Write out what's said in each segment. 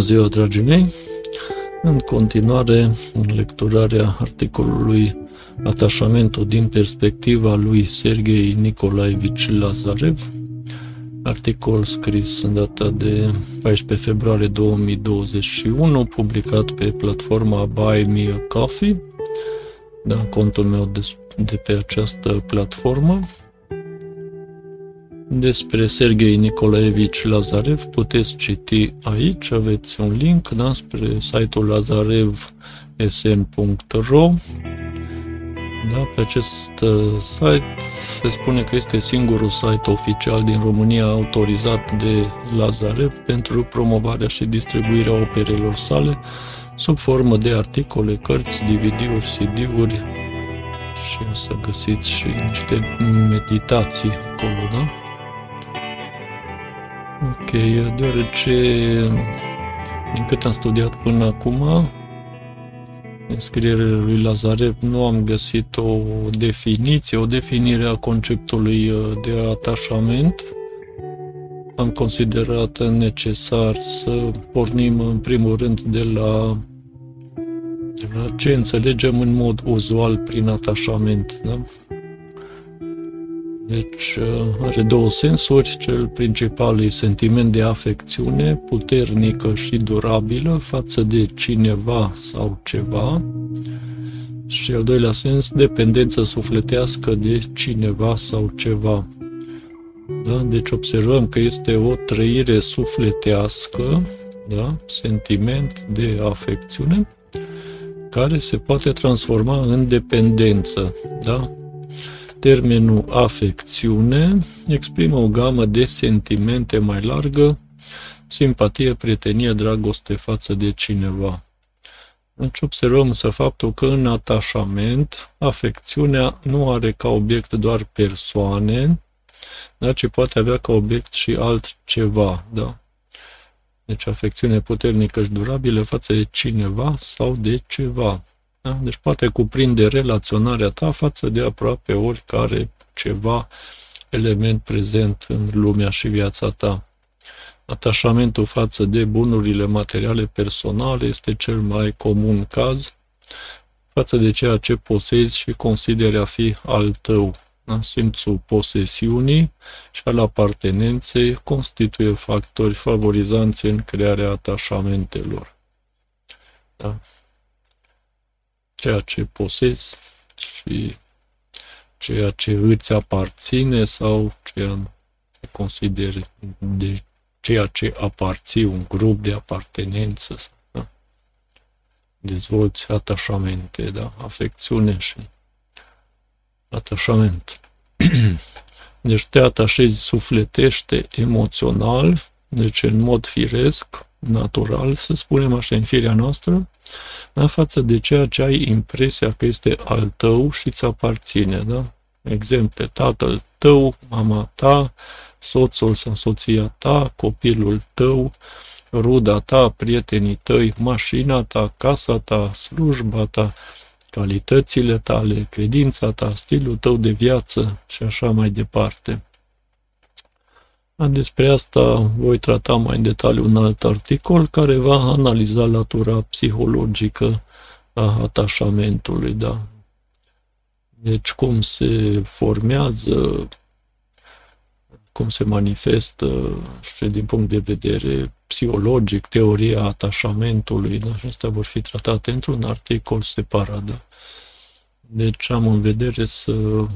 Bună ziua, dragii mei! În continuare, lecturarea articolului Atașamentul din perspectiva lui Sergei Nicolaevici Lazarev, articol scris în data de 14 februarie 2021, publicat pe platforma Buy Me a Coffee, da, contul meu de, de pe această platformă. Despre Sergei Nicolaevici Lazarev puteți citi aici, aveți un link da, spre site-ul lazarevsn.ro da, pe acest uh, site se spune că este singurul site oficial din România autorizat de Lazarev pentru promovarea și distribuirea operelor sale sub formă de articole, cărți, DVD-uri, CD-uri și o să găsiți și niște meditații acolo, da? Ok, deoarece, din cât am studiat până acum, în scrierile lui Lazarev nu am găsit o definiție, o definire a conceptului uh, de atașament. Am considerat necesar să pornim în primul rând de la, de la ce înțelegem în mod uzual prin atașament. Da? Deci uh, are două sensuri. Cel principal e sentiment de afecțiune puternică și durabilă față de cineva sau ceva. Și al doilea sens, dependență sufletească de cineva sau ceva. Da? Deci observăm că este o trăire sufletească, da? sentiment de afecțiune, care se poate transforma în dependență. Da? Termenul afecțiune exprimă o gamă de sentimente mai largă, simpatie, prietenie, dragoste față de cineva. Deci observăm însă faptul că în atașament afecțiunea nu are ca obiect doar persoane, dar ci poate avea ca obiect și altceva. Da? Deci afecțiune puternică și durabilă față de cineva sau de ceva. Da? Deci poate cuprinde relaționarea ta față de aproape oricare ceva element prezent în lumea și viața ta. Atașamentul față de bunurile materiale personale este cel mai comun caz față de ceea ce posezi și consideri a fi al tău. Da? Simțul posesiunii și al apartenenței constituie factori favorizanți în crearea atașamentelor. Da? Ceea ce posezi și ceea ce îți aparține sau ceea ce consideri de ceea ce aparții, un grup de apartenență. Da? Dezvolți atașamente, da? afecțiune și atașament. Deci te atașezi sufletește, emoțional, deci în mod firesc, natural, să spunem așa, în firea noastră, da? față de ceea ce ai impresia că este al tău și ți aparține. Da? Exemple, tatăl tău, mama ta, soțul sau soția ta, copilul tău, ruda ta, prietenii tăi, mașina ta, casa ta, slujba ta, calitățile tale, credința ta, stilul tău de viață și așa mai departe. Despre asta voi trata mai în detaliu un alt articol care va analiza latura psihologică a atașamentului, da? Deci cum se formează, cum se manifestă și din punct de vedere psihologic, teoria atașamentului, da? și astea vor fi tratate într-un articol separat, da? Deci am în vedere să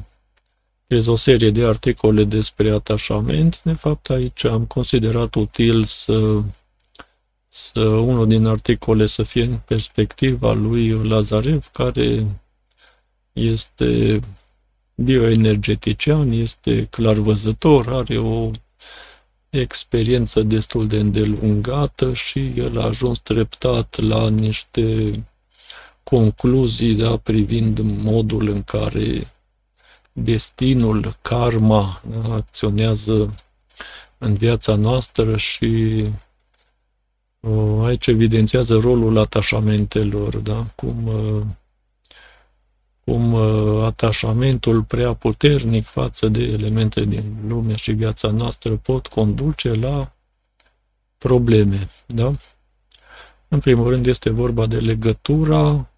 este o serie de articole despre atașament. De fapt, aici am considerat util să, să unul din articole să fie în perspectiva lui Lazarev, care este bioenergetician, este clarvăzător, are o experiență destul de îndelungată și el a ajuns treptat la niște concluzii da, privind modul în care destinul, karma, da, acționează în viața noastră și uh, aici evidențiază rolul atașamentelor, da? cum, uh, cum uh, atașamentul prea puternic față de elemente din lumea și viața noastră pot conduce la probleme. Da? În primul rând este vorba de legătura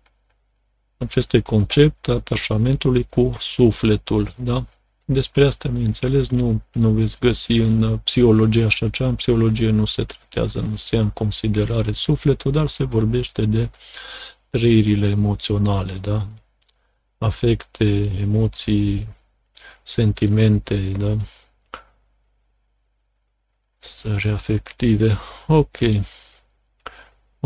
acestui concept, atașamentului cu sufletul, da? Despre asta, bineînțeles, nu, nu veți găsi în psihologie așa cea. În psihologie nu se tratează, nu se ia în considerare sufletul, dar se vorbește de trăirile emoționale, da? Afecte, emoții, sentimente, da? Stări afective. Ok.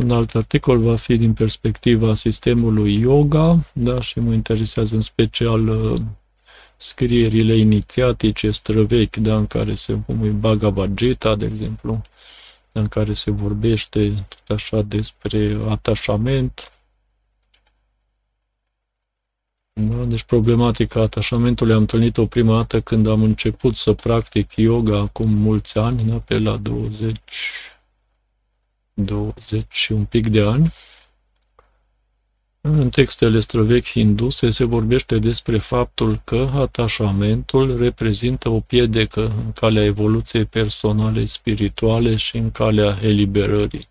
Un alt articol va fi din perspectiva sistemului yoga, da, și mă interesează în special uh, scrierile inițiatice străvechi, da, în care se, cum e Bhagavad Gita, de exemplu, în care se vorbește tot așa despre atașament. Da? Deci problematica atașamentului am întâlnit-o prima dată când am început să practic yoga acum mulți ani, da? pe la 20, 20 și un pic de ani. În textele străvechi hinduse se vorbește despre faptul că atașamentul reprezintă o piedecă în calea evoluției personale spirituale și în calea eliberării.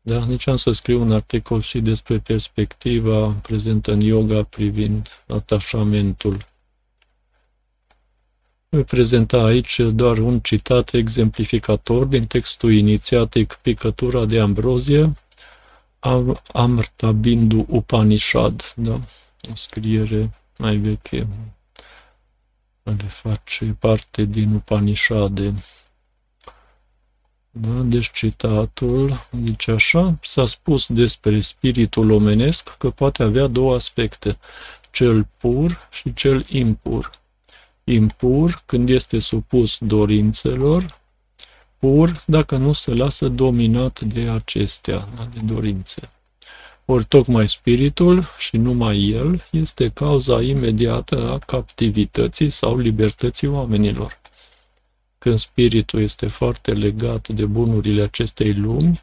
Da, nici am să scriu un articol și despre perspectiva prezentă în yoga privind atașamentul. Voi prezenta aici doar un citat exemplificator din textul inițiatic Picătura de Ambrozie, Amrta Bindu Upanishad, da? o scriere mai veche, care face parte din Upanishade. Da? Deci citatul zice așa, s-a spus despre spiritul omenesc că poate avea două aspecte, cel pur și cel impur. Impur când este supus dorințelor, pur dacă nu se lasă dominat de acestea, de dorințe. Ori tocmai spiritul și numai el este cauza imediată a captivității sau libertății oamenilor. Când spiritul este foarte legat de bunurile acestei lumi,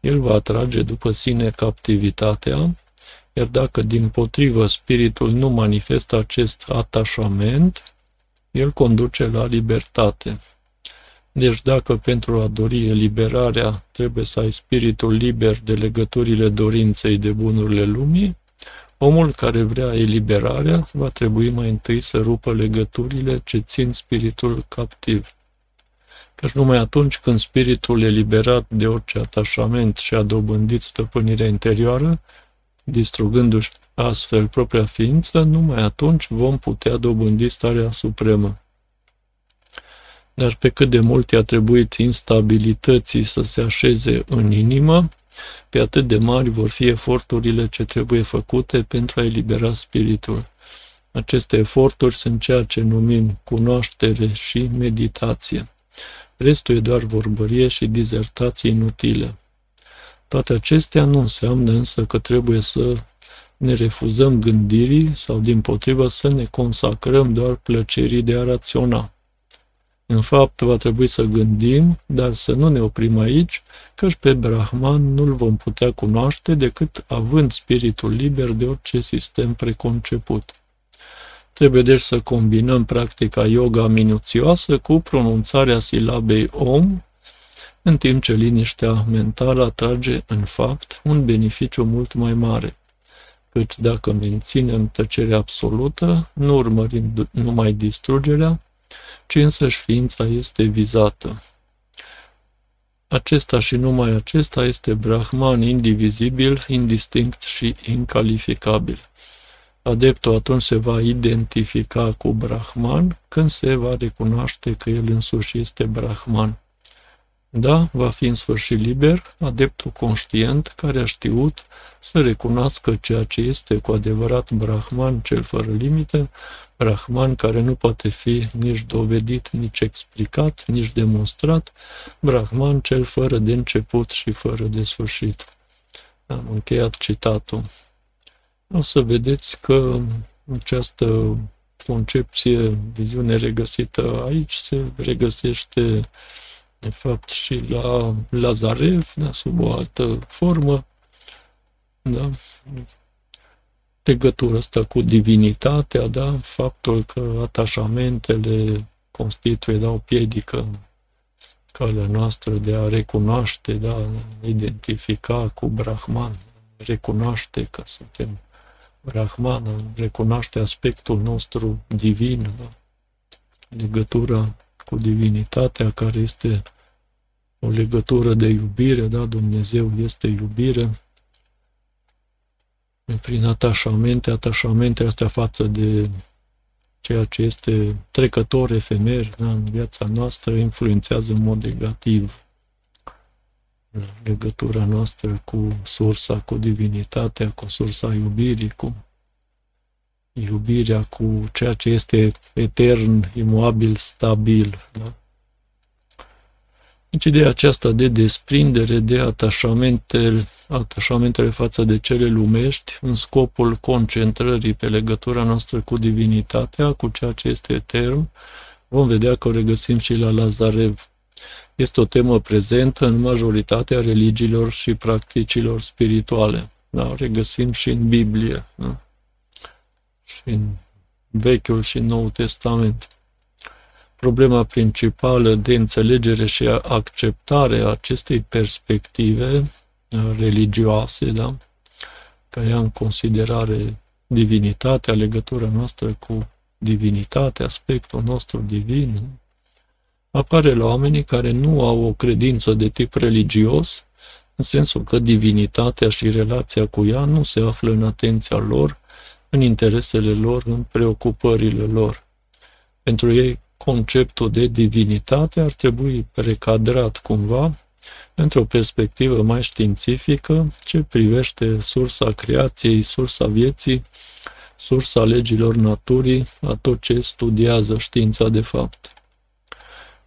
el va atrage după sine captivitatea, iar dacă din potrivă spiritul nu manifestă acest atașament, el conduce la libertate. Deci dacă pentru a dori eliberarea trebuie să ai spiritul liber de legăturile dorinței de bunurile lumii, omul care vrea eliberarea va trebui mai întâi să rupă legăturile ce țin spiritul captiv. Căci numai atunci când spiritul eliberat de orice atașament și a dobândit stăpânirea interioară, distrugându-și astfel propria ființă, numai atunci vom putea dobândi starea supremă. Dar pe cât de mult i-a trebuit instabilității să se așeze în inimă, pe atât de mari vor fi eforturile ce trebuie făcute pentru a elibera spiritul. Aceste eforturi sunt ceea ce numim cunoaștere și meditație. Restul e doar vorbărie și dizertații inutile. Toate acestea nu înseamnă însă că trebuie să ne refuzăm gândirii sau, din potrivă, să ne consacrăm doar plăcerii de a raționa. În fapt, va trebui să gândim, dar să nu ne oprim aici, căci pe Brahman nu-l vom putea cunoaște decât având spiritul liber de orice sistem preconceput. Trebuie deci să combinăm practica yoga minuțioasă cu pronunțarea silabei Om, în timp ce liniștea mentală atrage, în fapt, un beneficiu mult mai mare. Căci dacă menținem tăcerea absolută, nu urmărim numai distrugerea, ci însăși ființa este vizată. Acesta și numai acesta este Brahman indivizibil, indistinct și incalificabil. Adeptul atunci se va identifica cu Brahman când se va recunoaște că el însuși este Brahman. Da, va fi în sfârșit liber, adeptul conștient care a știut să recunoască ceea ce este cu adevărat Brahman cel fără limite, Brahman care nu poate fi nici dovedit, nici explicat, nici demonstrat, Brahman cel fără de început și fără de sfârșit. Am încheiat citatul. O să vedeți că această concepție, viziune regăsită aici, se regăsește de fapt și la Lazarev, da, sub o altă formă, da, legătura asta cu divinitatea, da, faptul că atașamentele constituie da, o piedică calea noastră de a recunoaște, da, identifica cu Brahman, recunoaște că suntem Brahman, recunoaște aspectul nostru divin, da, legătura cu divinitatea care este o legătură de iubire, da, Dumnezeu este iubire, prin atașamente, atașamente astea față de ceea ce este trecător, efemer da, în viața noastră, influențează în mod negativ legătura noastră cu sursa, cu divinitatea, cu sursa iubirii, cu iubirea, cu ceea ce este etern, imobil, stabil. Da? Deci ideea aceasta de desprindere de atașamentele, atașamentele față de cele lumești în scopul concentrării pe legătura noastră cu divinitatea, cu ceea ce este etern, vom vedea că o regăsim și la Lazarev. Este o temă prezentă în majoritatea religiilor și practicilor spirituale. Da, o regăsim și în Biblie, da? Și în Vechiul și Noul Testament problema principală de înțelegere și acceptare a acestei perspective uh, religioase, da? care ia în considerare divinitatea, legătura noastră cu divinitatea, aspectul nostru divin, apare la oamenii care nu au o credință de tip religios, în sensul că divinitatea și relația cu ea nu se află în atenția lor, în interesele lor, în preocupările lor. Pentru ei, conceptul de divinitate ar trebui recadrat cumva într-o perspectivă mai științifică ce privește sursa creației, sursa vieții, sursa legilor naturii, a tot ce studiază știința de fapt.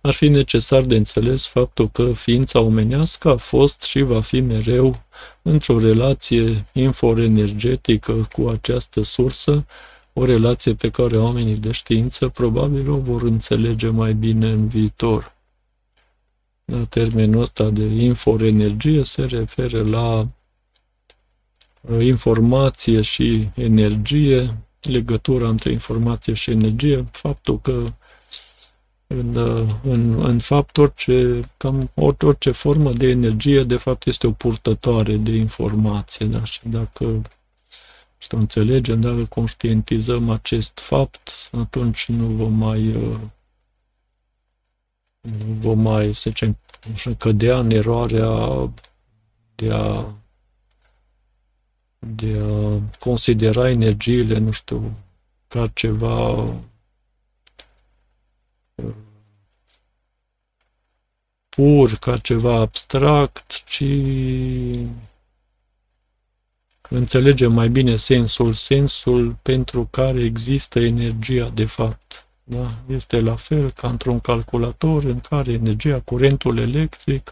Ar fi necesar de înțeles faptul că ființa omenească a fost și va fi mereu într-o relație inforenergetică cu această sursă, o relație pe care oamenii de știință probabil o vor înțelege mai bine în viitor. Da, termenul ăsta de inforenergie se referă la uh, informație și energie, legătura între informație și energie, faptul că în, uh, în, în fapt orice, cam orice formă de energie de fapt este o purtătoare de informație. Da? Și dacă și o înțelegem, dacă conștientizăm acest fapt, atunci nu vom mai uh, nu vom mai, să zicem, cădea în eroarea de a de a considera energiile, nu știu, ca ceva pur, ca ceva abstract, ci înțelegem mai bine sensul, sensul pentru care există energia de fapt. Da? Este la fel ca într-un calculator în care energia, curentul electric,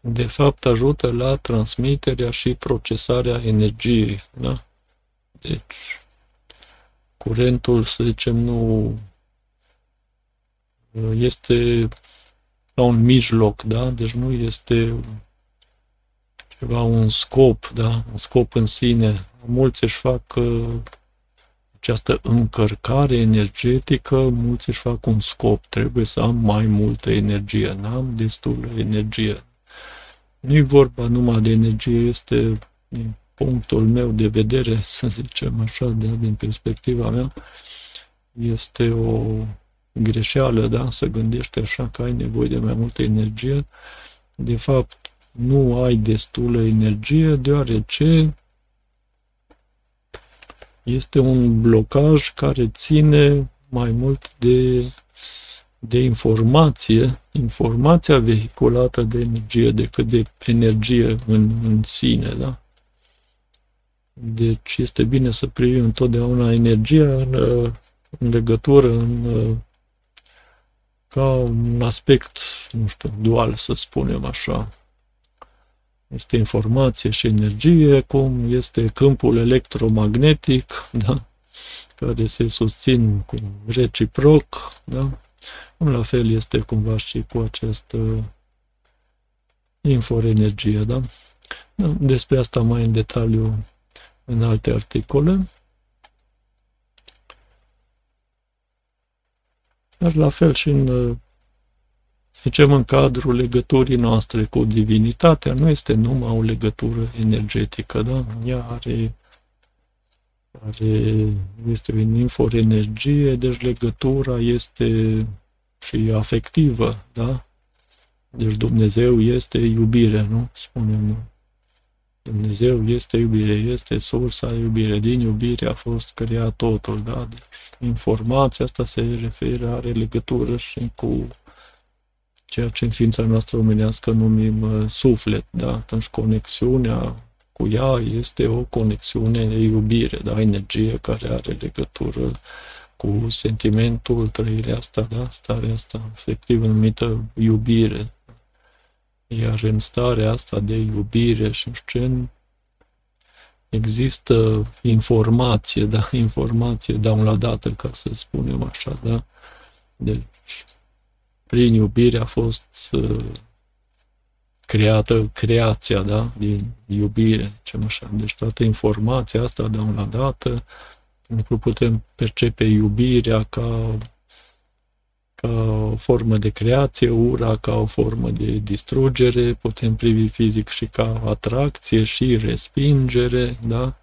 de fapt ajută la transmiterea și procesarea energiei. Da? Deci, curentul, să zicem, nu este la un mijloc, da? Deci nu este ceva, un scop, da? un scop în sine. Mulți își fac uh, această încărcare energetică, mulți își fac un scop, trebuie să am mai multă energie, n-am destul energie. Nu e vorba numai de energie, este din punctul meu de vedere, să zicem așa, de, din perspectiva mea, este o greșeală, da, să gândești așa că ai nevoie de mai multă energie. De fapt, nu ai destulă energie, deoarece este un blocaj care ține mai mult de, de informație, informația vehiculată de energie decât de energie în, în sine, da? Deci este bine să privim întotdeauna energia în, în legătură, în, ca un aspect, nu știu, dual, să spunem așa. Este informație și energie, cum este câmpul electromagnetic, da? care se susțin cu reciproc, da? La fel este cumva și cu această inforenergie, da? da? Despre asta mai în detaliu în alte articole. Dar la fel și în zicem, în cadrul legăturii noastre cu divinitatea, nu este numai o legătură energetică, da? Ea are, are este o infoenergie, deci legătura este și afectivă, da? Deci Dumnezeu este iubire, nu? Spunem noi. Dumnezeu este iubire, este sursa iubire. Din iubire a fost creat totul, da? Deci informația asta se referă, are legătură și cu ceea ce în ființa noastră omenească numim uh, suflet, da? Atunci conexiunea cu ea este o conexiune de iubire, da? Energie care are legătură cu sentimentul, trăirea asta, da? Starea asta efectiv numită iubire. Iar în starea asta de iubire și nu știu ce, există informație, da? Informație downloadată, ca să spunem așa, da? Deci, prin iubire a fost uh, creată creația, da? Din iubire, ce așa. Deci toată informația asta downloadată, nu putem percepe iubirea ca ca o formă de creație, ura ca o formă de distrugere, putem privi fizic și ca atracție și respingere, da?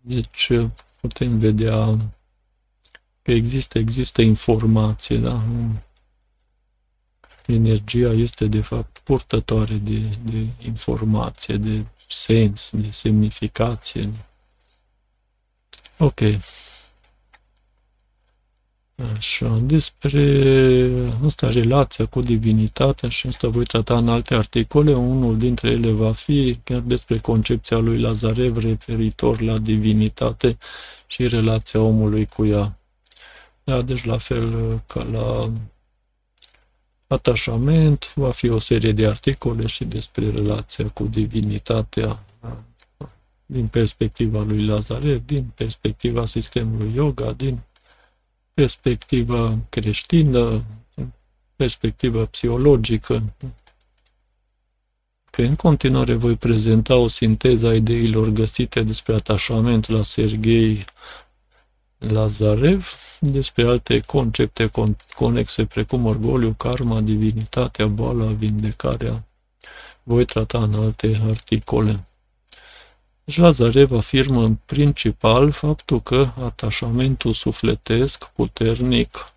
Deci putem vedea că există, există informație, da? Energia este de fapt purtătoare de, de informație, de sens, de semnificație. Ok. Așa, despre asta, relația cu divinitatea și asta voi trata în alte articole. Unul dintre ele va fi chiar despre concepția lui Lazarev referitor la divinitate și relația omului cu ea. Da, deci la fel ca la atașament, va fi o serie de articole și despre relația cu divinitatea din perspectiva lui Lazarev, din perspectiva sistemului yoga, din perspectivă creștină, perspectivă psihologică, că în continuare voi prezenta o sinteză a ideilor găsite despre atașament la Sergei Lazarev, despre alte concepte conexe precum orgoliu, karma, divinitatea, boala, vindecarea. Voi trata în alte articole. Lazarev afirmă în principal faptul că atașamentul sufletesc puternic,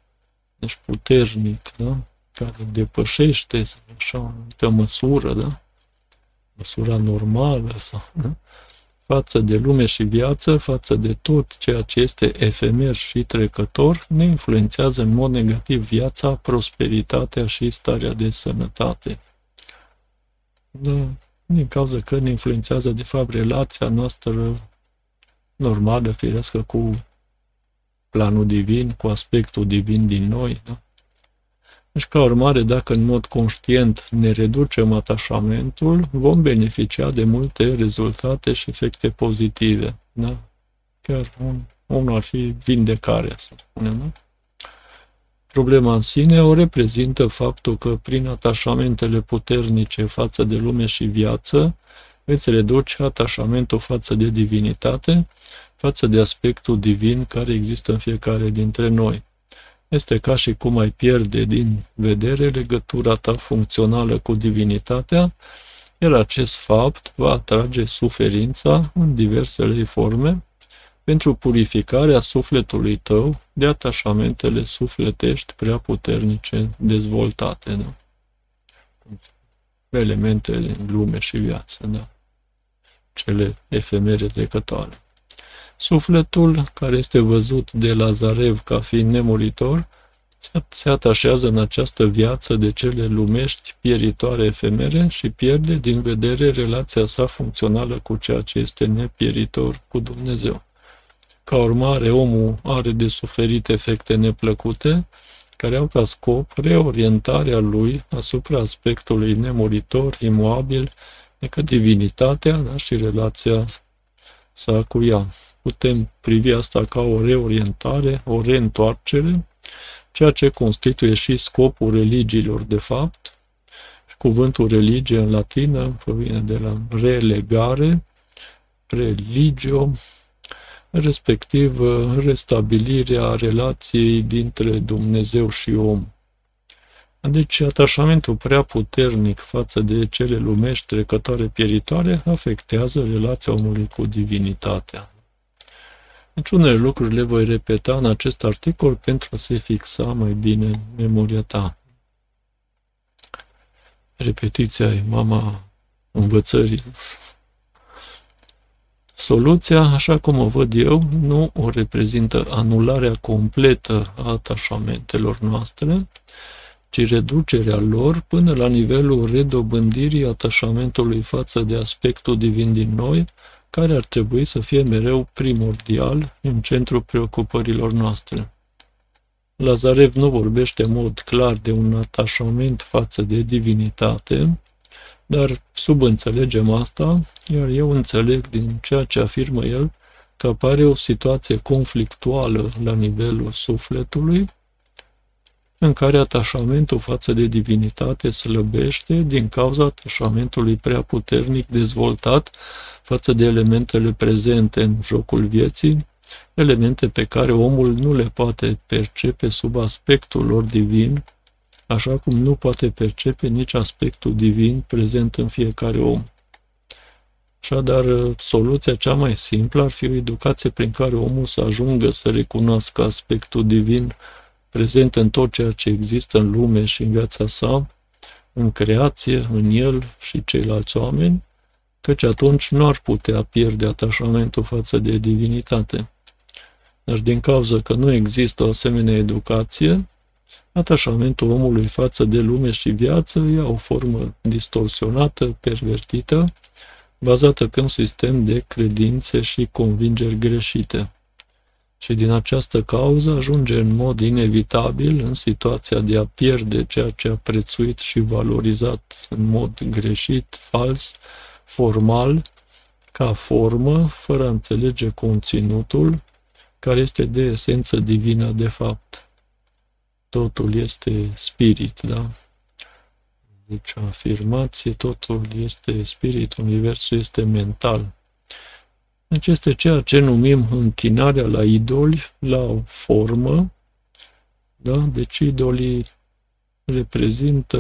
deci puternic, da? care depășește așa o anumită măsură, da? măsura normală sau, da? față de lume și viață, față de tot ceea ce este efemer și trecător, ne influențează în mod negativ viața, prosperitatea și starea de sănătate. Da, din cauza că ne influențează, de fapt, relația noastră normală, firească, cu planul divin, cu aspectul divin din noi. Da? Deci, ca urmare, dacă în mod conștient ne reducem atașamentul, vom beneficia de multe rezultate și efecte pozitive. Da? Chiar un, unul ar fi vindecarea, să spunem. Da? Problema în sine o reprezintă faptul că prin atașamentele puternice față de lume și viață, îți reduci atașamentul față de divinitate, față de aspectul divin care există în fiecare dintre noi. Este ca și cum ai pierde din vedere legătura ta funcțională cu divinitatea, iar acest fapt va atrage suferința în diversele forme, pentru purificarea sufletului tău de atașamentele sufletești prea puternice dezvoltate, da? Elemente din lume și viață, da? Cele efemere trecătoare. Sufletul, care este văzut de Lazarev ca fiind nemuritor, se atașează în această viață de cele lumești pieritoare efemere și pierde din vedere relația sa funcțională cu ceea ce este nepieritor cu Dumnezeu. Ca urmare, omul are de suferit efecte neplăcute, care au ca scop reorientarea lui asupra aspectului nemuritor, imoabil, adică divinitatea da, și relația sa cu ea. Putem privi asta ca o reorientare, o reîntoarcere, ceea ce constituie și scopul religiilor de fapt. Cuvântul religie în latină provine de la relegare, religio, respectiv uh, restabilirea relației dintre Dumnezeu și om. Deci atașamentul prea puternic față de cele lumești trecătoare pieritoare afectează relația omului cu divinitatea. Deci unele lucruri le voi repeta în acest articol pentru a se fixa mai bine în memoria ta. Repetiția e mama învățării. Soluția, așa cum o văd eu, nu o reprezintă anularea completă a atașamentelor noastre, ci reducerea lor până la nivelul redobândirii atașamentului față de aspectul divin din noi, care ar trebui să fie mereu primordial în centrul preocupărilor noastre. Lazarev nu vorbește în mod clar de un atașament față de divinitate, dar subînțelegem asta, iar eu înțeleg din ceea ce afirmă el că apare o situație conflictuală la nivelul sufletului, în care atașamentul față de divinitate slăbește din cauza atașamentului prea puternic dezvoltat față de elementele prezente în jocul vieții, elemente pe care omul nu le poate percepe sub aspectul lor divin, așa cum nu poate percepe nici aspectul divin prezent în fiecare om. Așadar, soluția cea mai simplă ar fi o educație prin care omul să ajungă să recunoască aspectul divin prezent în tot ceea ce există în lume și în viața sa, în creație, în el și ceilalți oameni, căci atunci nu ar putea pierde atașamentul față de divinitate. Dar din cauza că nu există o asemenea educație, atașamentul omului față de lume și viață ia o formă distorsionată, pervertită, bazată pe un sistem de credințe și convingeri greșite și din această cauză ajunge în mod inevitabil în situația de a pierde ceea ce a prețuit și valorizat în mod greșit, fals, formal, ca formă, fără a înțelege conținutul, care este de esență divină de fapt. Totul este spirit, da? Deci afirmație, totul este spirit, universul este mental. Deci este ceea ce numim închinarea la idoli, la o formă. Da? Deci idolii reprezintă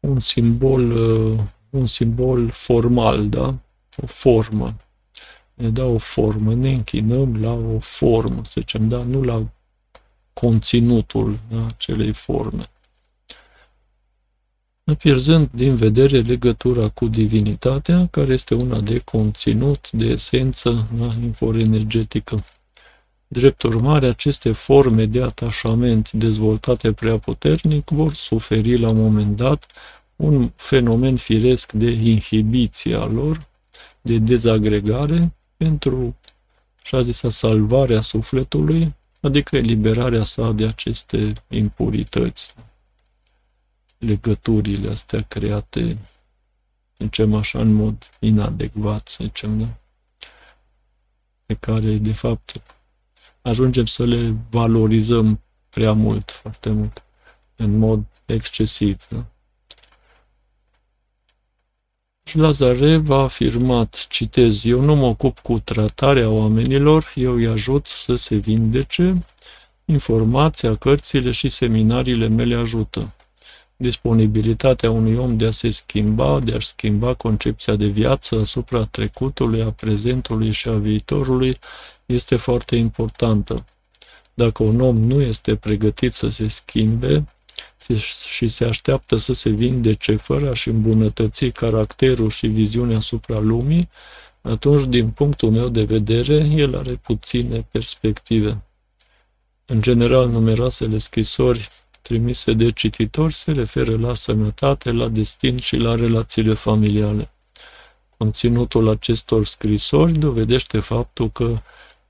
un simbol, un simbol formal, da? o formă. Ne dă o formă, ne închinăm la o formă, să zicem, da? nu la conținutul da? acelei forme pierzând din vedere legătura cu divinitatea, care este una de conținut, de esență, da, energetică. Drept urmare, aceste forme de atașament dezvoltate prea puternic vor suferi la un moment dat un fenomen firesc de inhibiție a lor, de dezagregare, pentru, așa zisă, salvarea sufletului, adică eliberarea sa de aceste impurități legăturile astea create, zicem așa, în mod inadecvat, să zicem, da? pe care, de fapt, ajungem să le valorizăm prea mult, foarte mult, în mod excesiv. Da? Și Lazarev a afirmat, citez, eu nu mă ocup cu tratarea oamenilor, eu îi ajut să se vindece, informația, cărțile și seminariile mele ajută disponibilitatea unui om de a se schimba, de a-și schimba concepția de viață asupra trecutului, a prezentului și a viitorului este foarte importantă. Dacă un om nu este pregătit să se schimbe și se așteaptă să se vindece fără a-și îmbunătăți caracterul și viziunea asupra lumii, atunci, din punctul meu de vedere, el are puține perspective. În general, numeroasele scrisori trimise de cititori se referă la sănătate, la destin și la relațiile familiale. Conținutul acestor scrisori dovedește faptul că,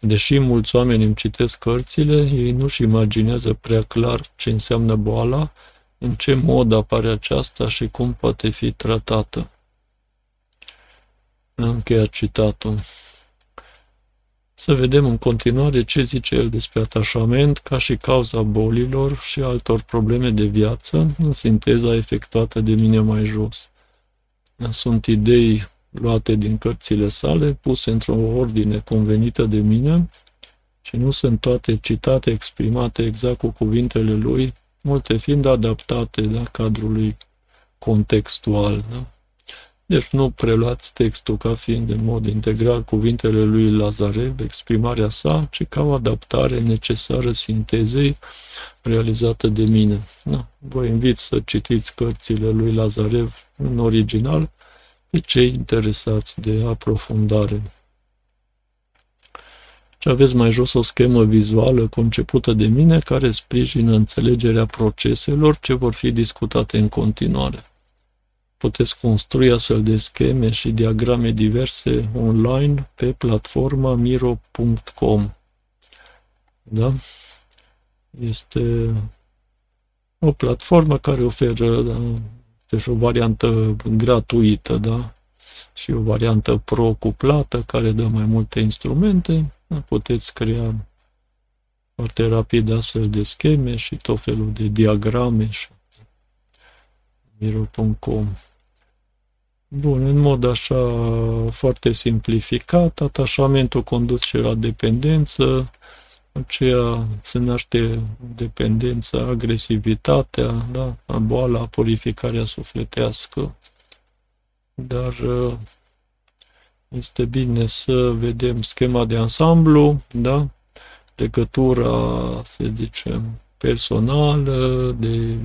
deși mulți oameni îmi citesc cărțile, ei nu-și imaginează prea clar ce înseamnă boala, în ce mod apare aceasta și cum poate fi tratată. Încheia citatul. Să vedem în continuare ce zice el despre atașament ca și cauza bolilor și altor probleme de viață în sinteza efectuată de mine mai jos. Sunt idei luate din cărțile sale, puse într-o ordine convenită de mine și nu sunt toate citate, exprimate exact cu cuvintele lui multe fiind adaptate da, cadrului contextual. Da? Deci nu preluați textul ca fiind în mod integral cuvintele lui Lazarev, exprimarea sa, ci ca o adaptare necesară sintezei realizată de mine. Da. Vă invit să citiți cărțile lui Lazarev în original pe cei interesați de aprofundare. Și aveți mai jos o schemă vizuală concepută de mine care sprijină înțelegerea proceselor ce vor fi discutate în continuare puteți construi astfel de scheme și diagrame diverse online pe platforma miro.com. Da? Este o platformă care oferă da, deci o variantă gratuită, da? Și o variantă pro cu plată care dă mai multe instrumente. Da? Puteți crea foarte rapid astfel de scheme și tot felul de diagrame și miro.com. Bun, în mod așa foarte simplificat, atașamentul conduce la dependență, aceea se naște dependența, agresivitatea, da? boala, purificarea sufletească. Dar este bine să vedem schema de ansamblu, da? legătura, să zicem, personală, de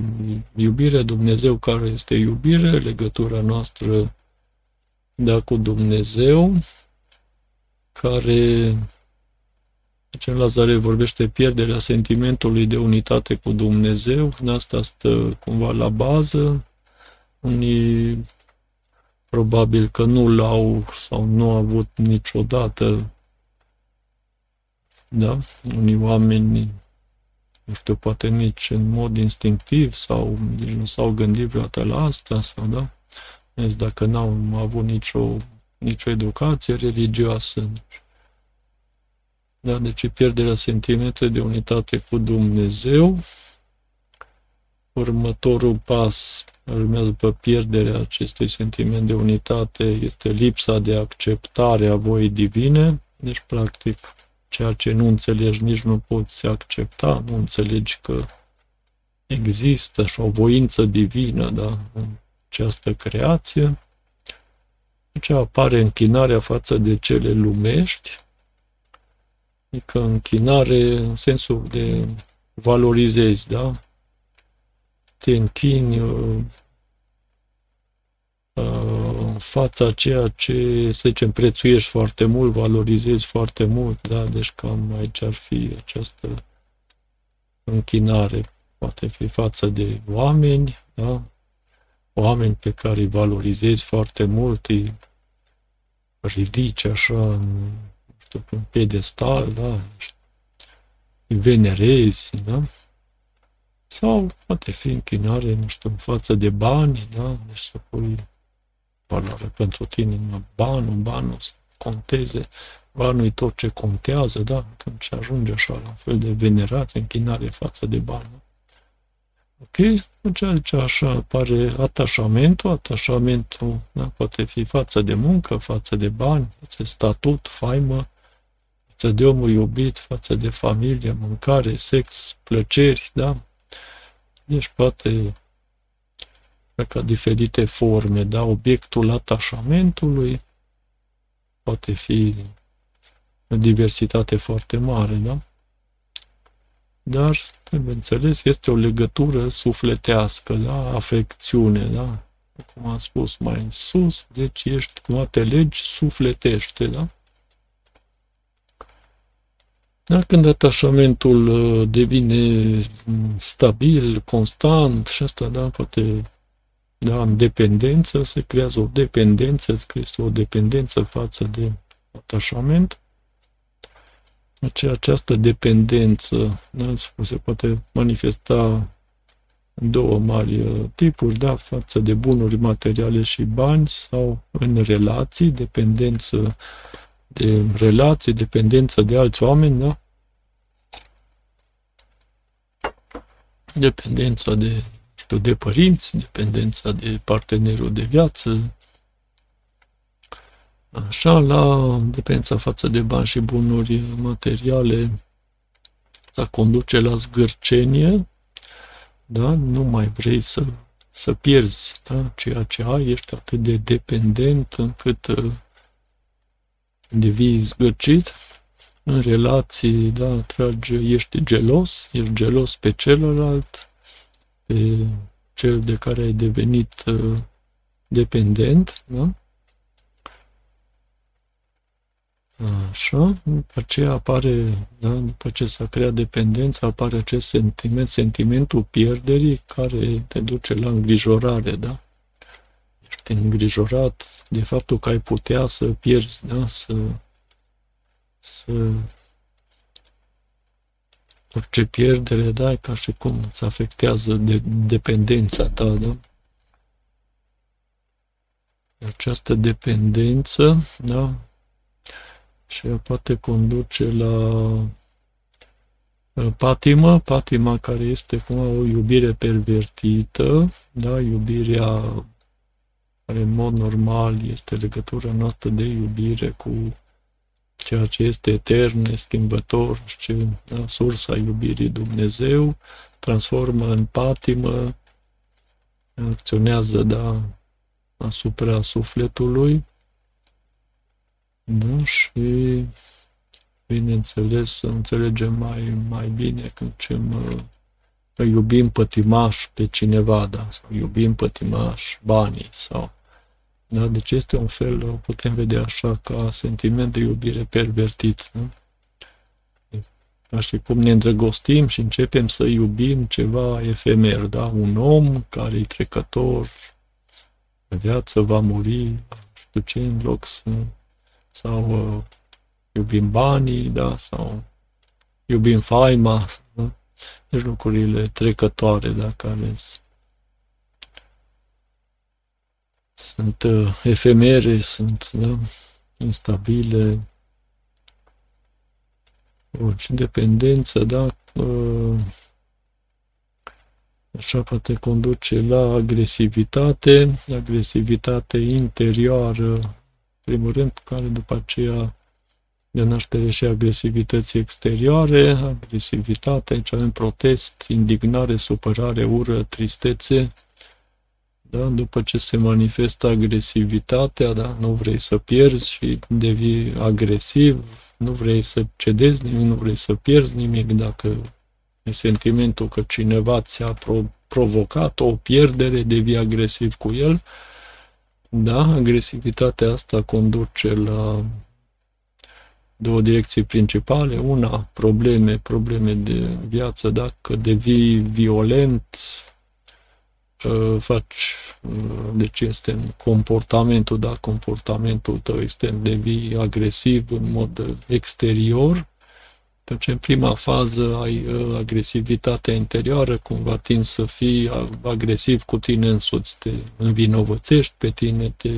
iubire, Dumnezeu care este iubire, legătura noastră da, cu Dumnezeu, care, ce Lazare vorbește, pierderea sentimentului de unitate cu Dumnezeu, în asta stă cumva la bază, unii probabil că nu l-au sau nu au avut niciodată, da, unii oameni nu știu, poate nici în mod instinctiv sau nu s-au gândit vreodată la asta sau da? Deci dacă n-au avut nicio, nicio educație religioasă. Da, deci pierderea sentimentului de unitate cu Dumnezeu. Următorul pas, urmează după pierderea acestui sentiment de unitate, este lipsa de acceptare a voii divine. Deci, practic, ceea ce nu înțelegi nici nu poți accepta, nu înțelegi că există și o voință divină da, în această creație. Deci apare închinarea față de cele lumești, adică închinare în sensul de valorizezi, da? Te închini uh, uh, fața ceea ce, să zicem, prețuiești foarte mult, valorizezi foarte mult, da? Deci cam aici ar fi această închinare. Poate fi față de oameni, da? oameni pe care îi valorizezi foarte mult, îi ridici așa în, știu, un pedestal, da? îi venerezi, da? Sau poate fi închinare, nu știu, în față de bani, da? Deci să pui valoare pentru tine, în banul, un ban să conteze, banul e tot ce contează, da? Atunci ajunge așa la un fel de venerație, închinare față de bani. Da? Ok? Ceea ce așa apare atașamentul, atașamentul da, poate fi față de muncă, față de bani, față de statut, faimă, față de omul iubit, față de familie, mâncare, sex, plăceri, da? Deci poate ca diferite forme, da? Obiectul atașamentului poate fi o diversitate foarte mare, da? dar, trebuie înțeles, este o legătură sufletească, da? afecțiune, da? cum am spus mai în sus, deci ești, cum te legi, sufletește, da? Dar când atașamentul uh, devine mm, stabil, constant și asta, da, poate, da, în dependență, se creează o dependență, îți crește o dependență față de atașament, deci această dependență da, se poate manifesta în două mari uh, tipuri, da, față de bunuri materiale și bani sau în relații, dependență de relații, dependență de alți oameni, da? Dependența de, știu, de părinți, dependența de partenerul de viață, Așa, la dependența față de bani și bunuri materiale, să conduce la zgârcenie, da? Nu mai vrei să, să pierzi da? ceea ce ai, ești atât de dependent încât uh, devii zgârcit în relații, da, trage, ești gelos, ești gelos pe celălalt, pe cel de care ai devenit uh, dependent, da? Așa, după aceea apare, da, după ce s-a creat dependența, apare acest sentiment, sentimentul pierderii care te duce la îngrijorare, da? Ești îngrijorat de faptul că ai putea să pierzi, da? Să, să orice pierdere, da, e ca și cum îți afectează de, dependența ta, da? Această dependență, da, și poate conduce la patimă, patima care este cum o iubire pervertită, da, iubirea care în mod normal este legătura noastră de iubire cu ceea ce este etern, neschimbător, ce, da, sursa iubirii Dumnezeu, transformă în patimă, acționează da, asupra sufletului da? Și, bineînțeles, să înțelegem mai, mai bine când ce mă, iubim pătimaș pe cineva, da? sau iubim pătimaș banii, sau da? Deci este un fel, o putem vedea așa, ca sentiment de iubire pervertit. Da? Da, și cum ne îndrăgostim și începem să iubim ceva efemer, da? Un om care e trecător, viață va muri, știu ce, în loc să sau uh, iubim banii, da, sau iubim faima, da? deci lucrurile trecătoare, da, care sunt uh, efemere, sunt da, instabile, și dependență, da, uh, așa poate conduce la agresivitate, agresivitate interioară, primul rând, care după aceea de naștere și agresivității exterioare, agresivitate, aici avem protest, indignare, supărare, ură, tristețe, da? după ce se manifestă agresivitatea, da? nu vrei să pierzi și devii agresiv, nu vrei să cedezi nimic, nu vrei să pierzi nimic, dacă e sentimentul că cineva ți-a provocat o pierdere, devii agresiv cu el, da, agresivitatea asta conduce la două direcții principale. Una, probleme, probleme de viață, dacă devii violent, ă, faci, ă, deci este în comportamentul, da, comportamentul tău este, devii agresiv în mod exterior, deci, în prima fază ai uh, agresivitatea interioară, cumva tin să fii agresiv cu tine însuți, te învinovățești pe tine, te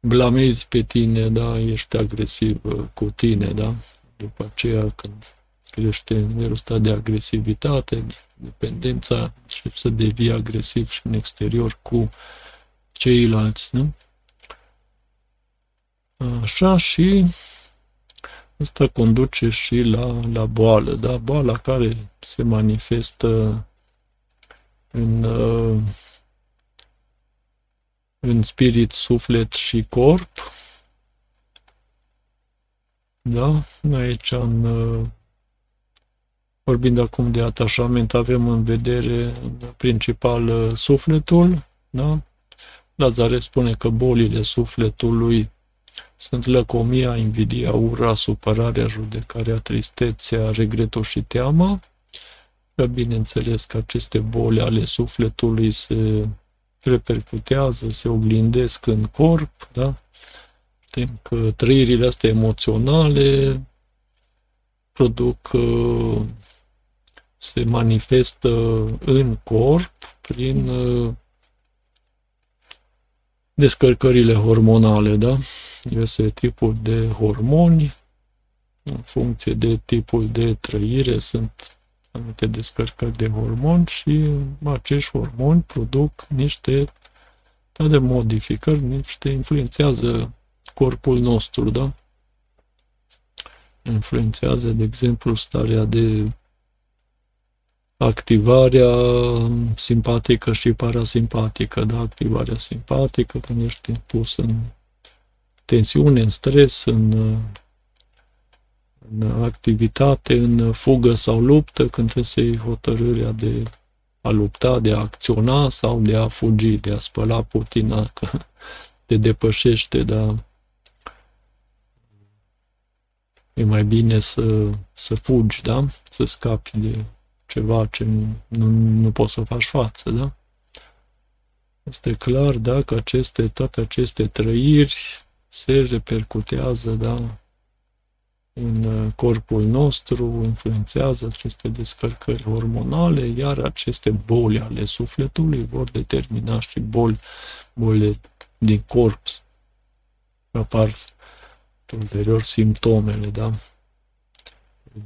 blamezi pe tine, da, ești agresiv uh, cu tine, da. După aceea, când crește nivelul ăsta de agresivitate, dependența, începi să devii agresiv și în exterior cu ceilalți, nu? Așa și Asta conduce și la, la boală, da? Boala care se manifestă în, uh, în spirit, suflet și corp. Da? Aici, în, uh, vorbind acum de atașament, avem în vedere în principal uh, sufletul. Da? Lazare spune că bolile sufletului sunt lăcomia, invidia, ura, supărarea, judecarea, tristețea, regretul și teama. Bineînțeles că aceste boli ale sufletului se repercutează, se oglindesc în corp, da? Știm că trăirile astea emoționale produc, uh, se manifestă în corp prin uh, descărcările hormonale, da? Diverse tipuri de hormoni, în funcție de tipul de trăire, sunt anumite descărcări de hormoni și acești hormoni produc niște da, de modificări, niște influențează corpul nostru, da? Influențează, de exemplu, starea de activarea simpatică și parasimpatică, da? Activarea simpatică când ești pus în tensiune, în stres, în, în activitate, în fugă sau luptă, când trebuie să iei hotărârea de a lupta, de a acționa sau de a fugi, de a spăla putina, că te depășește, dar e mai bine să, să fugi, da? Să scapi de ceva ce nu, nu poți să faci față, da? Este clar, da, că aceste, toate aceste trăiri se repercutează, da, în uh, corpul nostru, influențează aceste descărcări hormonale, iar aceste boli ale sufletului vor determina și boli, boli din corp. Apar ulterior simptomele, da?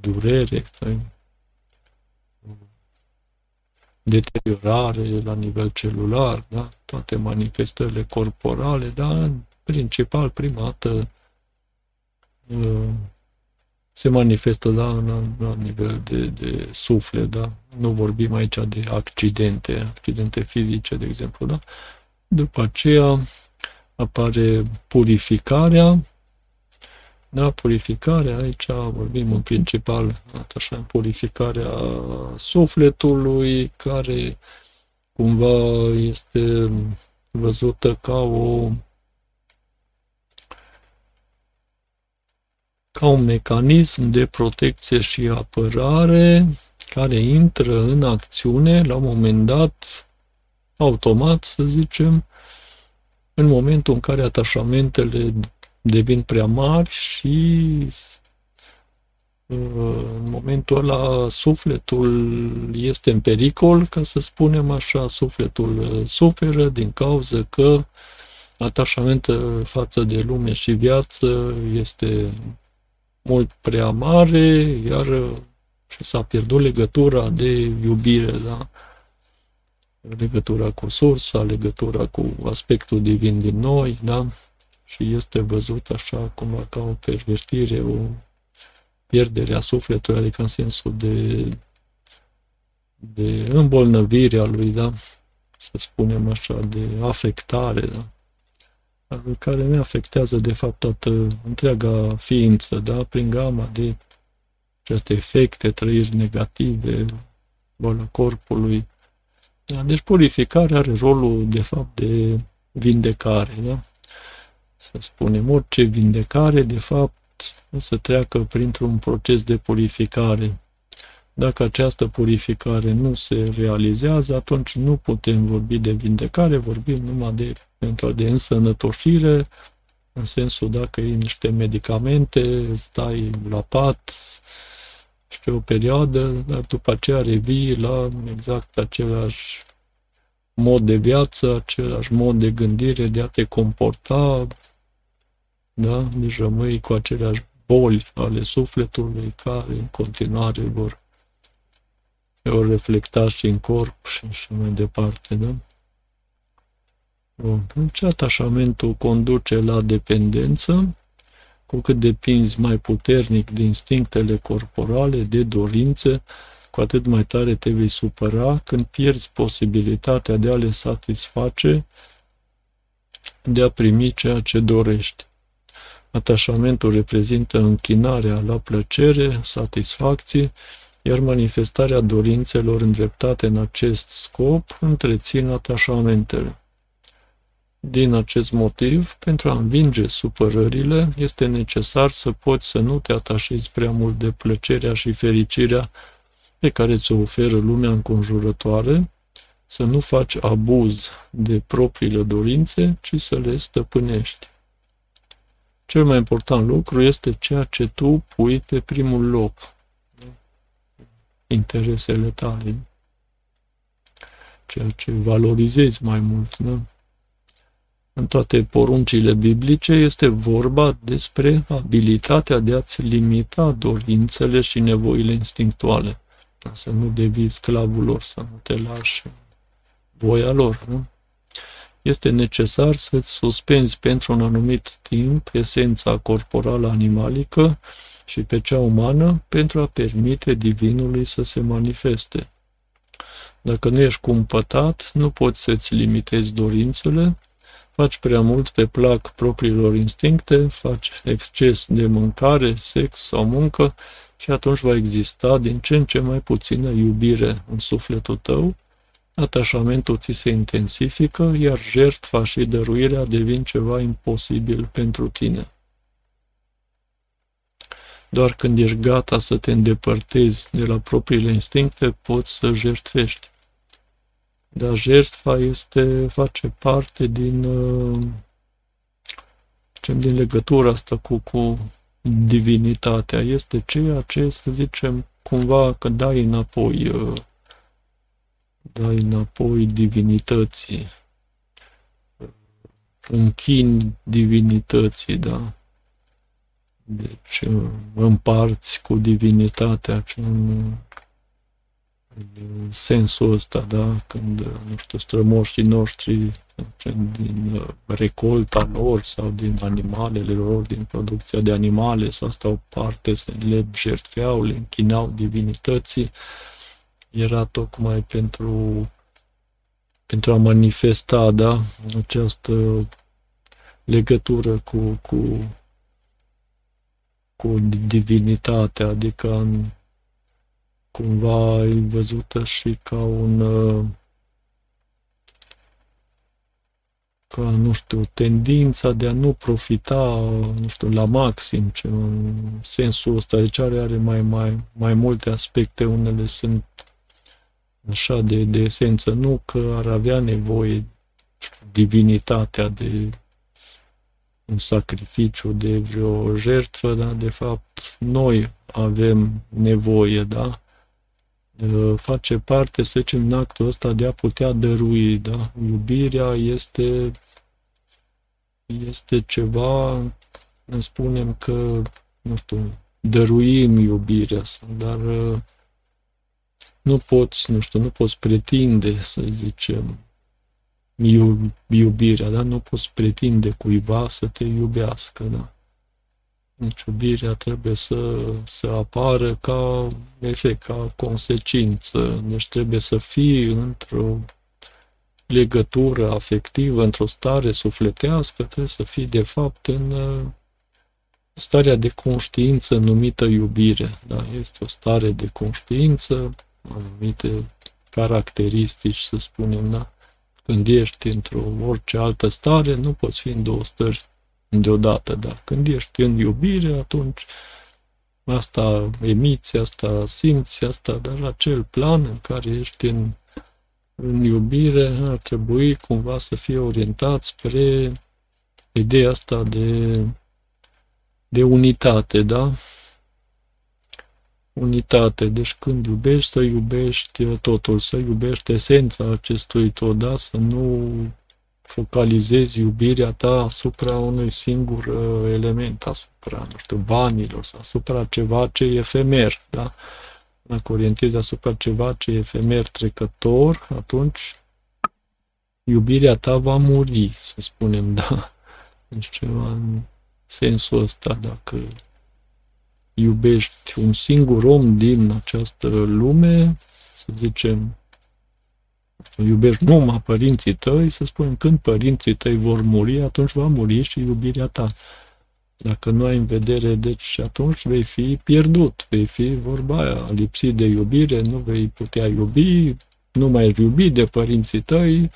Durere, deteriorare la nivel celular, da? toate manifestările corporale, dar în principal, prima dată, uh, se manifestă da, la, la nivel de, de suflet, da? Nu vorbim aici de accidente, accidente fizice, de exemplu, da? După aceea apare purificarea, da, purificarea, aici vorbim în principal, așa, purificarea sufletului, care cumva este văzută ca o ca un mecanism de protecție și apărare care intră în acțiune la un moment dat, automat, să zicem, în momentul în care atașamentele devin prea mari și uh, în momentul ăla sufletul este în pericol, ca să spunem așa, sufletul uh, suferă din cauza că atașamentul față de lume și viață este mult prea mare, iar și s-a pierdut legătura de iubire, da? legătura cu sursa, legătura cu aspectul divin din noi, da? Și este văzut așa cumva ca o pervertire, o pierdere a sufletului, adică în sensul de, de îmbolnăvire a lui, da? să spunem așa, de afectare, da? care ne afectează de fapt toată întreaga ființă, da? prin gama de aceste efecte, trăiri negative, boala corpului. Da? Deci purificarea are rolul de fapt de vindecare. Da? Să spunem, orice vindecare de fapt o să treacă printr-un proces de purificare. Dacă această purificare nu se realizează, atunci nu putem vorbi de vindecare, vorbim numai de eventual de însănătoșire, în sensul dacă ai niște medicamente, stai la pat, știu, o perioadă, dar după aceea revii la exact același mod de viață, același mod de gândire, de a te comporta, da? Deci rămâi cu aceleași boli ale sufletului care în continuare vor, vor reflecta și în corp și, și mai departe, da? Bun. Deci atașamentul conduce la dependență, cu cât depinzi mai puternic de instinctele corporale, de dorințe, cu atât mai tare te vei supăra când pierzi posibilitatea de a le satisface, de a primi ceea ce dorești. Atașamentul reprezintă închinarea la plăcere, satisfacție, iar manifestarea dorințelor îndreptate în acest scop întrețin atașamentele. Din acest motiv, pentru a învinge supărările, este necesar să poți să nu te atașezi prea mult de plăcerea și fericirea pe care ți-o oferă lumea înconjurătoare, să nu faci abuz de propriile dorințe, ci să le stăpânești. Cel mai important lucru este ceea ce tu pui pe primul loc. Interesele tale. Ceea ce valorizezi mai mult. Da? În toate poruncile biblice este vorba despre abilitatea de a-ți limita dorințele și nevoile instinctuale. Să nu devii sclavul lor, să nu te lași voia lor. Nu? Este necesar să-ți suspenzi pentru un anumit timp esența corporală animalică și pe cea umană pentru a permite divinului să se manifeste. Dacă nu ești cumpătat, nu poți să-ți limitezi dorințele, faci prea mult pe plac propriilor instincte, faci exces de mâncare, sex sau muncă și atunci va exista din ce în ce mai puțină iubire în sufletul tău, atașamentul ți se intensifică, iar jertfa și dăruirea devin ceva imposibil pentru tine. Doar când ești gata să te îndepărtezi de la propriile instincte, poți să jertfești. Dar jertfa este, face parte din, uh, din legătura asta cu, cu divinitatea. Este ceea ce, să zicem, cumva că dai înapoi, uh, dai înapoi divinității. Închini divinității, da? Deci împarți cu divinitatea în, în sensul ăsta, da? Când, nu știu, strămoșii noștri din recolta lor sau din animalele lor, din producția de animale, sau stau parte, să le jertfeau, le închinau divinității, era tocmai pentru, pentru a manifesta, da, această legătură cu, cu cu divinitatea, adică în, cumva e văzută și ca un ca, nu știu, tendința de a nu profita, nu știu, la maxim, ce, în sensul ăsta, deci are, are mai, mai, mai multe aspecte, unele sunt așa de, de esență, nu că ar avea nevoie știu, divinitatea de un sacrificiu, de vreo jertfă, dar de fapt noi avem nevoie, da? Face parte, să zicem, în actul ăsta de a putea dărui, da? Iubirea este, este ceva, ne spunem că, nu știu, dăruim iubirea, dar nu poți, nu știu, nu poți pretinde, să zicem, iubirea, da? Nu poți pretinde cuiva să te iubească, da? Deci iubirea trebuie să, să apară ca efect, ca consecință. Deci trebuie să fii într-o legătură afectivă, într-o stare sufletească, trebuie să fii de fapt în uh, starea de conștiință numită iubire. Da? Este o stare de conștiință, anumite caracteristici, să spunem, da? Când ești într-o orice altă stare, nu poți fi în două stări deodată, dar când ești în iubire, atunci asta emiți, asta simți, asta, dar acel plan în care ești în, în iubire ar trebui cumva să fie orientat spre ideea asta de, de unitate, da? Unitate. Deci când iubești, să iubești totul, să iubești esența acestui tot, da? să nu focalizezi iubirea ta asupra unui singur uh, element, asupra, nu știu, banilor, sau asupra ceva ce e efemer, da? Dacă orientezi asupra ceva ce e efemer trecător, atunci iubirea ta va muri, să spunem, da? Deci ceva în sensul ăsta, dacă iubești un singur om din această lume, să zicem, iubești numai părinții tăi, să spunem, când părinții tăi vor muri, atunci va muri și iubirea ta. Dacă nu ai în vedere, deci atunci vei fi pierdut, vei fi vorba aia, lipsit de iubire, nu vei putea iubi, nu mai ești iubit de părinții tăi,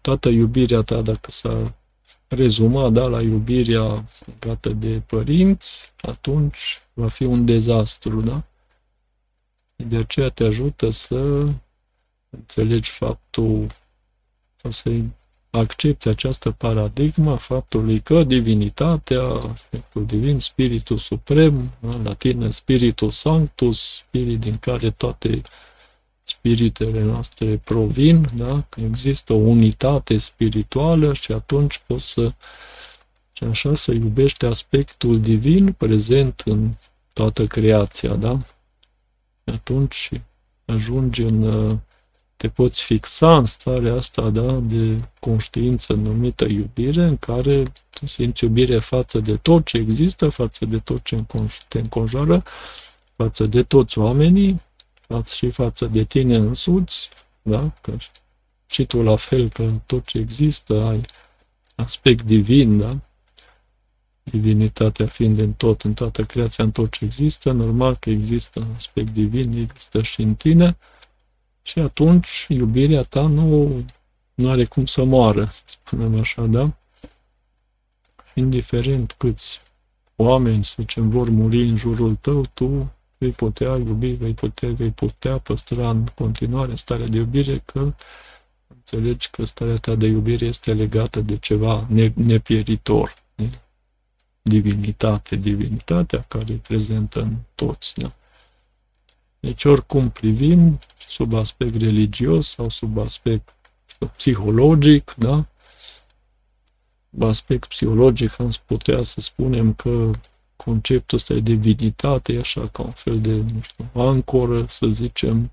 toată iubirea ta, dacă s-a rezuma da, la iubirea legată de părinți, atunci va fi un dezastru, da? De aceea te ajută să înțelegi faptul, sau să accepti această paradigmă faptului că divinitatea, aspectul divin, spiritul suprem, în latină spiritul sanctus, spirit din care toate spiritele noastre provin, da? că există o unitate spirituală și atunci poți să și așa să iubești aspectul divin prezent în toată creația, da? Atunci ajungi în, te poți fixa în starea asta, da, de conștiință numită iubire, în care tu simți iubire față de tot ce există, față de tot ce te înconjoară, față de toți oamenii, față și față de tine însuți, da? Că și tu la fel, că tot ce există ai aspect divin, da? Divinitatea fiind în tot, în toată creația, în tot ce există, normal că există un aspect divin, există și în tine, și atunci iubirea ta nu, nu are cum să moară, să spunem așa, da? Indiferent câți oameni, să zicem, vor muri în jurul tău, tu vei putea iubi, vei putea, vei putea păstra în continuare starea de iubire, că înțelegi că starea ta de iubire este legată de ceva nepieritor, de divinitate, divinitatea care e prezentă în toți. Da? Deci oricum privim, sub aspect religios sau sub aspect psihologic, da? Sub aspect psihologic am putea să spunem că conceptul ăsta de divinitate e așa ca un fel de, nu știu, ancoră, să zicem,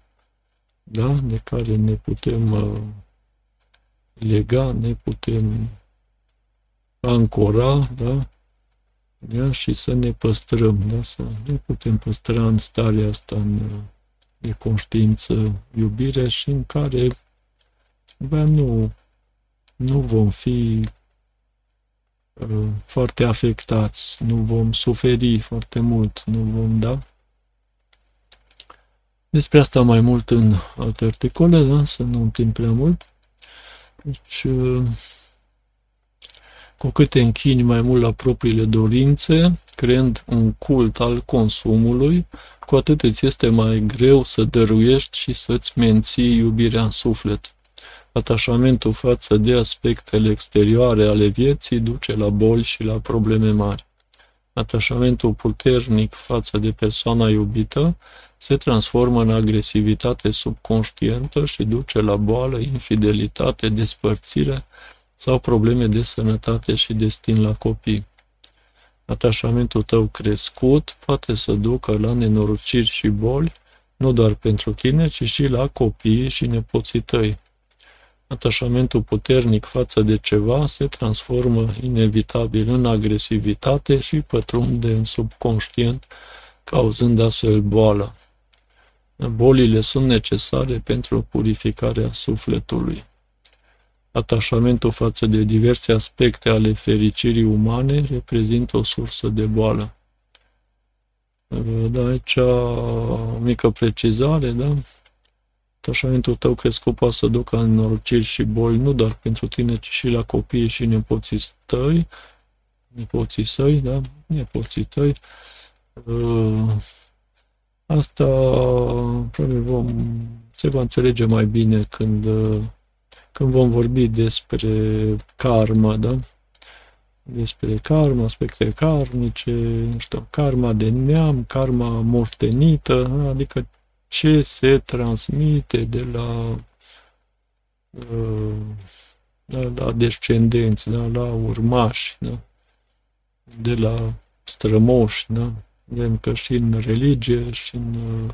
da? de care ne putem uh, lega, ne putem ancora, da? da? și să ne păstrăm, da? să ne putem păstra în starea asta în, de conștiință, iubire și în care bă, nu, nu vom fi uh, foarte afectați, nu vom suferi foarte mult, nu vom da. Despre asta mai mult în alte articole, da? să nu întind prea mult. Deci, uh, cu cât te închini mai mult la propriile dorințe, creând un cult al consumului, cu atât îți este mai greu să dăruiești și să-ți menții iubirea în suflet. Atașamentul față de aspectele exterioare ale vieții duce la boli și la probleme mari. Atașamentul puternic față de persoana iubită se transformă în agresivitate subconștientă și duce la boală, infidelitate, despărțire, sau probleme de sănătate și destin la copii. Atașamentul tău crescut poate să ducă la nenorociri și boli, nu doar pentru tine, ci și la copiii și nepoții tăi. Atașamentul puternic față de ceva se transformă inevitabil în agresivitate și pătrunde în subconștient, cauzând astfel boală. Bolile sunt necesare pentru purificarea sufletului atașamentul față de diverse aspecte ale fericirii umane reprezintă o sursă de boală. Da, aici o mică precizare, da? Atașamentul tău crescut poate să ducă în norociri și boli, nu doar pentru tine, ci și la copii și nepoții tăi, nepoții săi, da? Nepoții tăi. Asta probabil vom, se va înțelege mai bine când când vom vorbi despre karma, da? Despre karma, aspecte karmice, nu știu, karma de neam, karma moștenită, da? adică ce se transmite de la, uh, da, la descendenți, da? la urmași, da? de la strămoși, da? Vedem că și în religie, și în uh,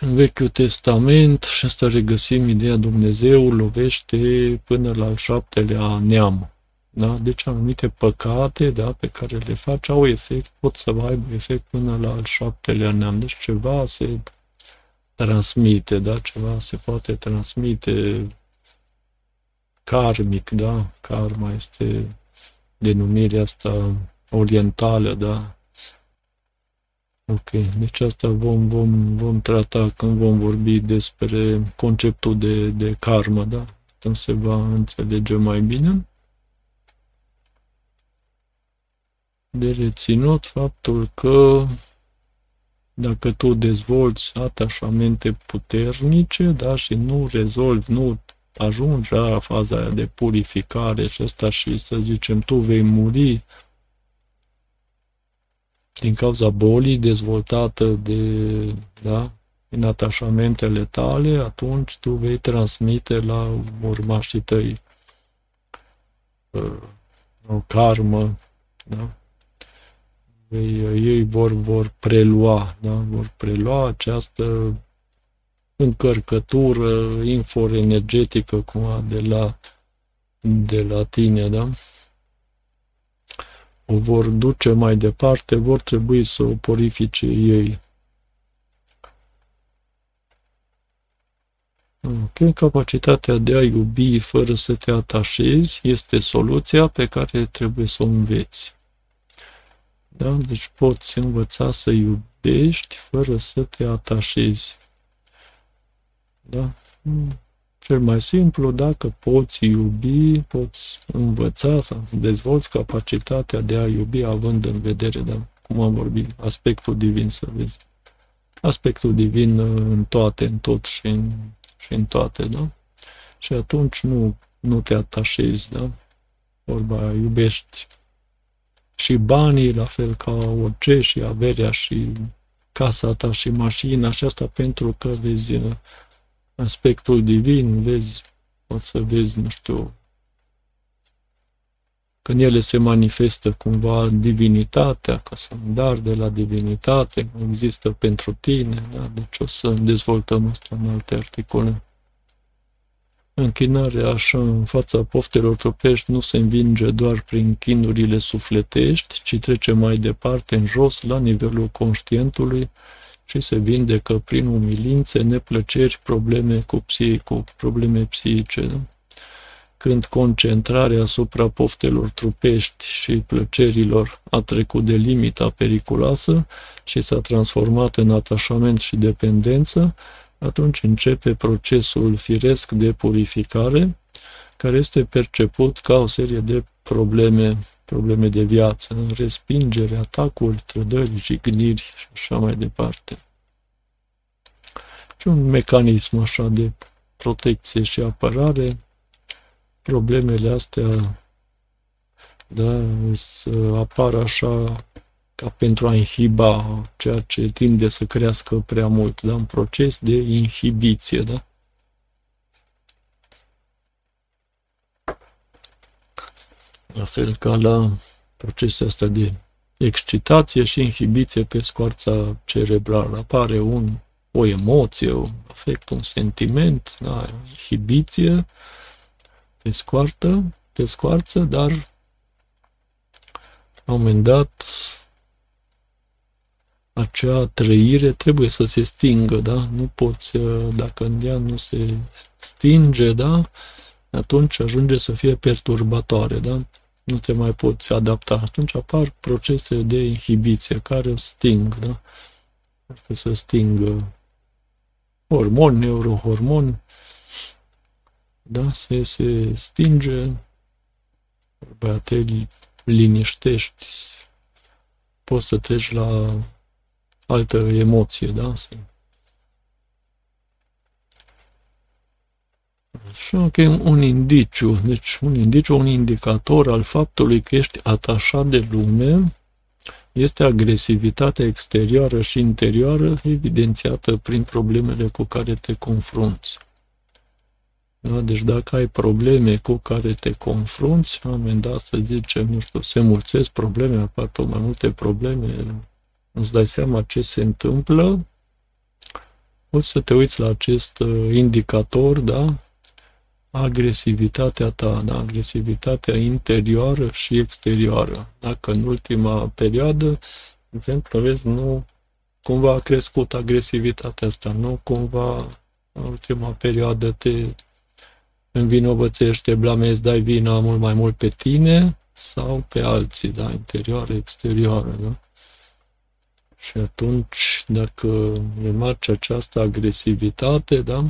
în Vechiul Testament, și asta regăsim ideea Dumnezeu lovește până la al șaptelea neam. Da? Deci anumite păcate da, pe care le faci au efect, pot să aibă efect până la al șaptelea neam. Deci ceva se transmite, da? ceva se poate transmite karmic, da? Karma este denumirea asta orientală, da? Ok, deci asta vom, vom, vom trata când vom vorbi despre conceptul de, de karma, da? Atunci se va înțelege mai bine. De reținut faptul că dacă tu dezvolți atașamente puternice, da, și nu rezolvi, nu ajungi la faza aia de purificare și asta și să zicem tu vei muri din cauza bolii dezvoltată de, da, în atașamentele tale, atunci tu vei transmite la urmașii tăi uh, o karmă, da? Ei, ei vor, vor prelua, da? vor prelua această încărcătură infoenergetică cumva de la, de la tine, da? o vor duce mai departe, vor trebui să o purifice ei. Ok, capacitatea de a iubi fără să te atașezi este soluția pe care trebuie să o înveți. Da? Deci poți învăța să iubești fără să te atașezi. Da? Cel mai simplu, dacă poți iubi, poți învăța să dezvolți capacitatea de a iubi având în vedere, da? cum am vorbit, aspectul divin, să vezi. Aspectul divin în toate, în tot și în, și în toate, da? Și atunci nu, nu te atașezi, da? Vorba, iubești și banii, la fel ca orice, și averea, și casa ta, și mașina, și asta pentru că vezi aspectul divin, vezi, poți să vezi, nu știu, când ele se manifestă cumva divinitatea, ca să un dar de la divinitate, există pentru tine, da? deci o să dezvoltăm asta în alte articole. Închinarea așa în fața poftelor trupești nu se învinge doar prin chinurile sufletești, ci trece mai departe în jos, la nivelul conștientului, și se vindecă prin umilințe, neplăceri, probleme cu, psii, cu probleme psihice. Da? Când concentrarea asupra poftelor trupești și plăcerilor a trecut de limita periculoasă și s-a transformat în atașament și dependență, atunci începe procesul firesc de purificare, care este perceput ca o serie de probleme probleme de viață, respingere, atacuri, trădări, jigniri și așa mai departe. Și un mecanism așa de protecție și apărare, problemele astea da, să apară așa ca pentru a inhiba ceea ce tinde să crească prea mult, da? un proces de inhibiție, da? la fel ca la procesul ăsta de excitație și inhibiție pe scoarța cerebrală. Apare un, o emoție, un afect, un sentiment, da, inhibiție, pe scoartă, pe scoarță, dar la un moment dat acea trăire trebuie să se stingă, da? Nu poți, dacă în ea nu se stinge, da? Atunci ajunge să fie perturbatoare, da? nu te mai poți adapta. Atunci apar procese de inhibiție care o sting, da? Poate să stingă hormoni, neurohormoni, da? Se, se stinge, te liniștești, poți să treci la altă emoție, da? Să Și ok, un indiciu, deci un indiciu, un indicator al faptului că ești atașat de lume este agresivitatea exterioară și interioară evidențiată prin problemele cu care te confrunți. Da? Deci dacă ai probleme cu care te confrunți, la un moment dat să zicem, nu știu, se mulțesc probleme, apar tot mai multe probleme, îți dai seama ce se întâmplă, poți să te uiți la acest uh, indicator, da? agresivitatea ta, da? agresivitatea interioară și exterioară. Dacă în ultima perioadă, de exemplu, vezi, nu cumva a crescut agresivitatea asta, nu cumva în ultima perioadă te învinovățești, te blamezi, dai vina mult mai mult pe tine sau pe alții, da, interioară, exterioară, da? Și atunci, dacă remarci această agresivitate, da,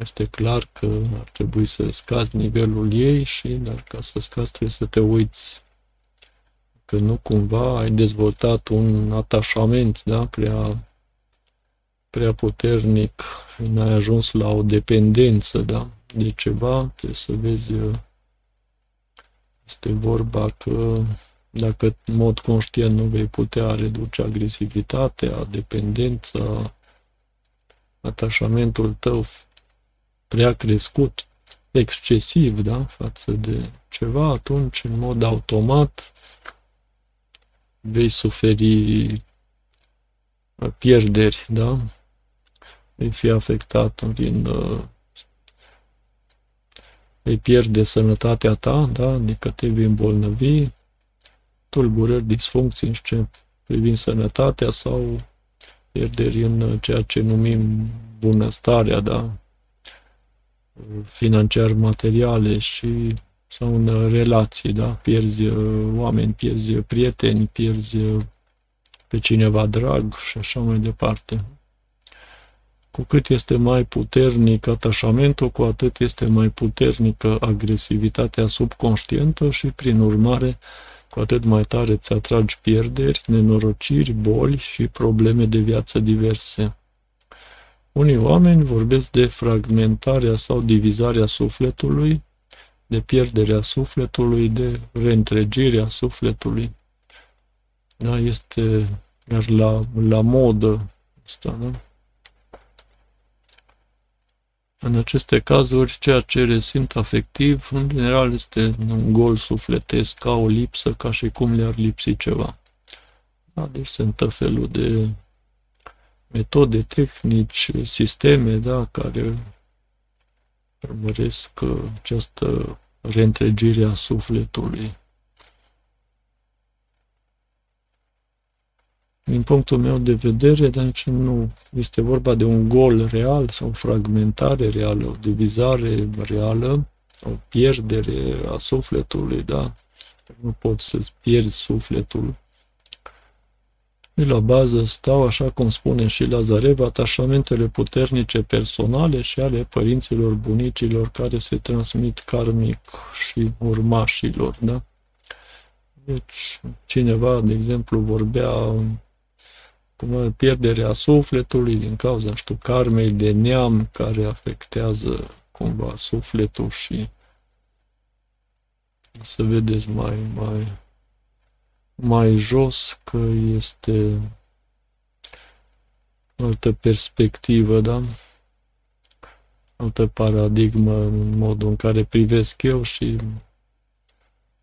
este clar că ar trebui să scazi nivelul ei și, dar ca să scazi trebuie să te uiți că nu cumva ai dezvoltat un atașament, da, prea, prea puternic, nu ai ajuns la o dependență, da, de ceva, trebuie să vezi, este vorba că dacă în mod conștient nu vei putea reduce agresivitatea, dependența, atașamentul tău prea crescut excesiv, da, față de ceva, atunci, în mod automat, vei suferi uh, pierderi, da? Vei fi afectat din uh, vei pierde sănătatea ta, da? Adică te vei îmbolnăvi, tulburări, disfuncții în ce privind sănătatea sau pierderi în ceea ce numim bunăstarea, da? financiar materiale și sau în relații, da? Pierzi uh, oameni, pierzi prieteni, pierzi uh, pe cineva drag și așa mai departe. Cu cât este mai puternic atașamentul, cu atât este mai puternică agresivitatea subconștientă și, prin urmare, cu atât mai tare îți atragi pierderi, nenorociri, boli și probleme de viață diverse. Unii oameni vorbesc de fragmentarea sau divizarea sufletului, de pierderea sufletului, de reîntregirea sufletului. Da, este iar la, la modă asta, da? În aceste cazuri, ceea ce resimt afectiv, în general, este un gol sufletesc, ca o lipsă, ca și cum le-ar lipsi ceva. Da, deci sunt tot felul de metode, tehnici, sisteme, da, care urmăresc această reîntregire a sufletului. Din punctul meu de vedere, deci nu este vorba de un gol real sau fragmentare reală, o divizare reală, o pierdere a sufletului, da? Nu poți să-ți pierzi sufletul. Și la bază stau, așa cum spune și Lazarev, atașamentele puternice personale și ale părinților, bunicilor care se transmit karmic și urmașilor, da? Deci, cineva, de exemplu, vorbea cum pierderea sufletului din cauza, știu, karmei de neam care afectează cumva sufletul și să vedeți mai, mai, mai jos că este altă perspectivă, da? Altă paradigmă în modul în care privesc eu și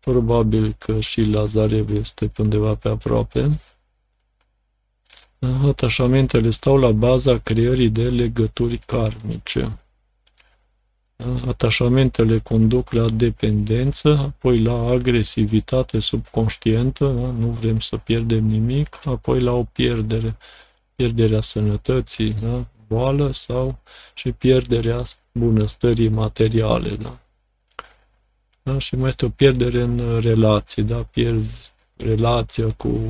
probabil că și Lazarev este undeva pe aproape. Atașamentele stau la baza creării de legături karmice. Atașamentele conduc la dependență, apoi la agresivitate subconștientă, da? nu vrem să pierdem nimic, apoi la o pierdere, pierderea sănătății, da? boală sau și pierderea bunăstării materiale. Da? Da? Și mai este o pierdere în relații, da? pierzi relația cu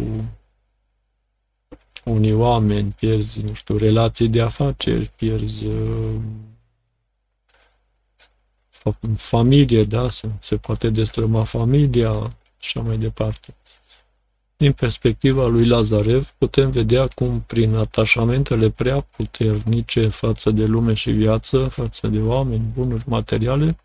unii oameni, pierzi, nu știu, relații de afaceri, pierzi uh, familie, da, se, se poate destrăma familia și așa mai departe. Din perspectiva lui Lazarev, putem vedea cum prin atașamentele prea puternice față de lume și viață, față de oameni, bunuri materiale,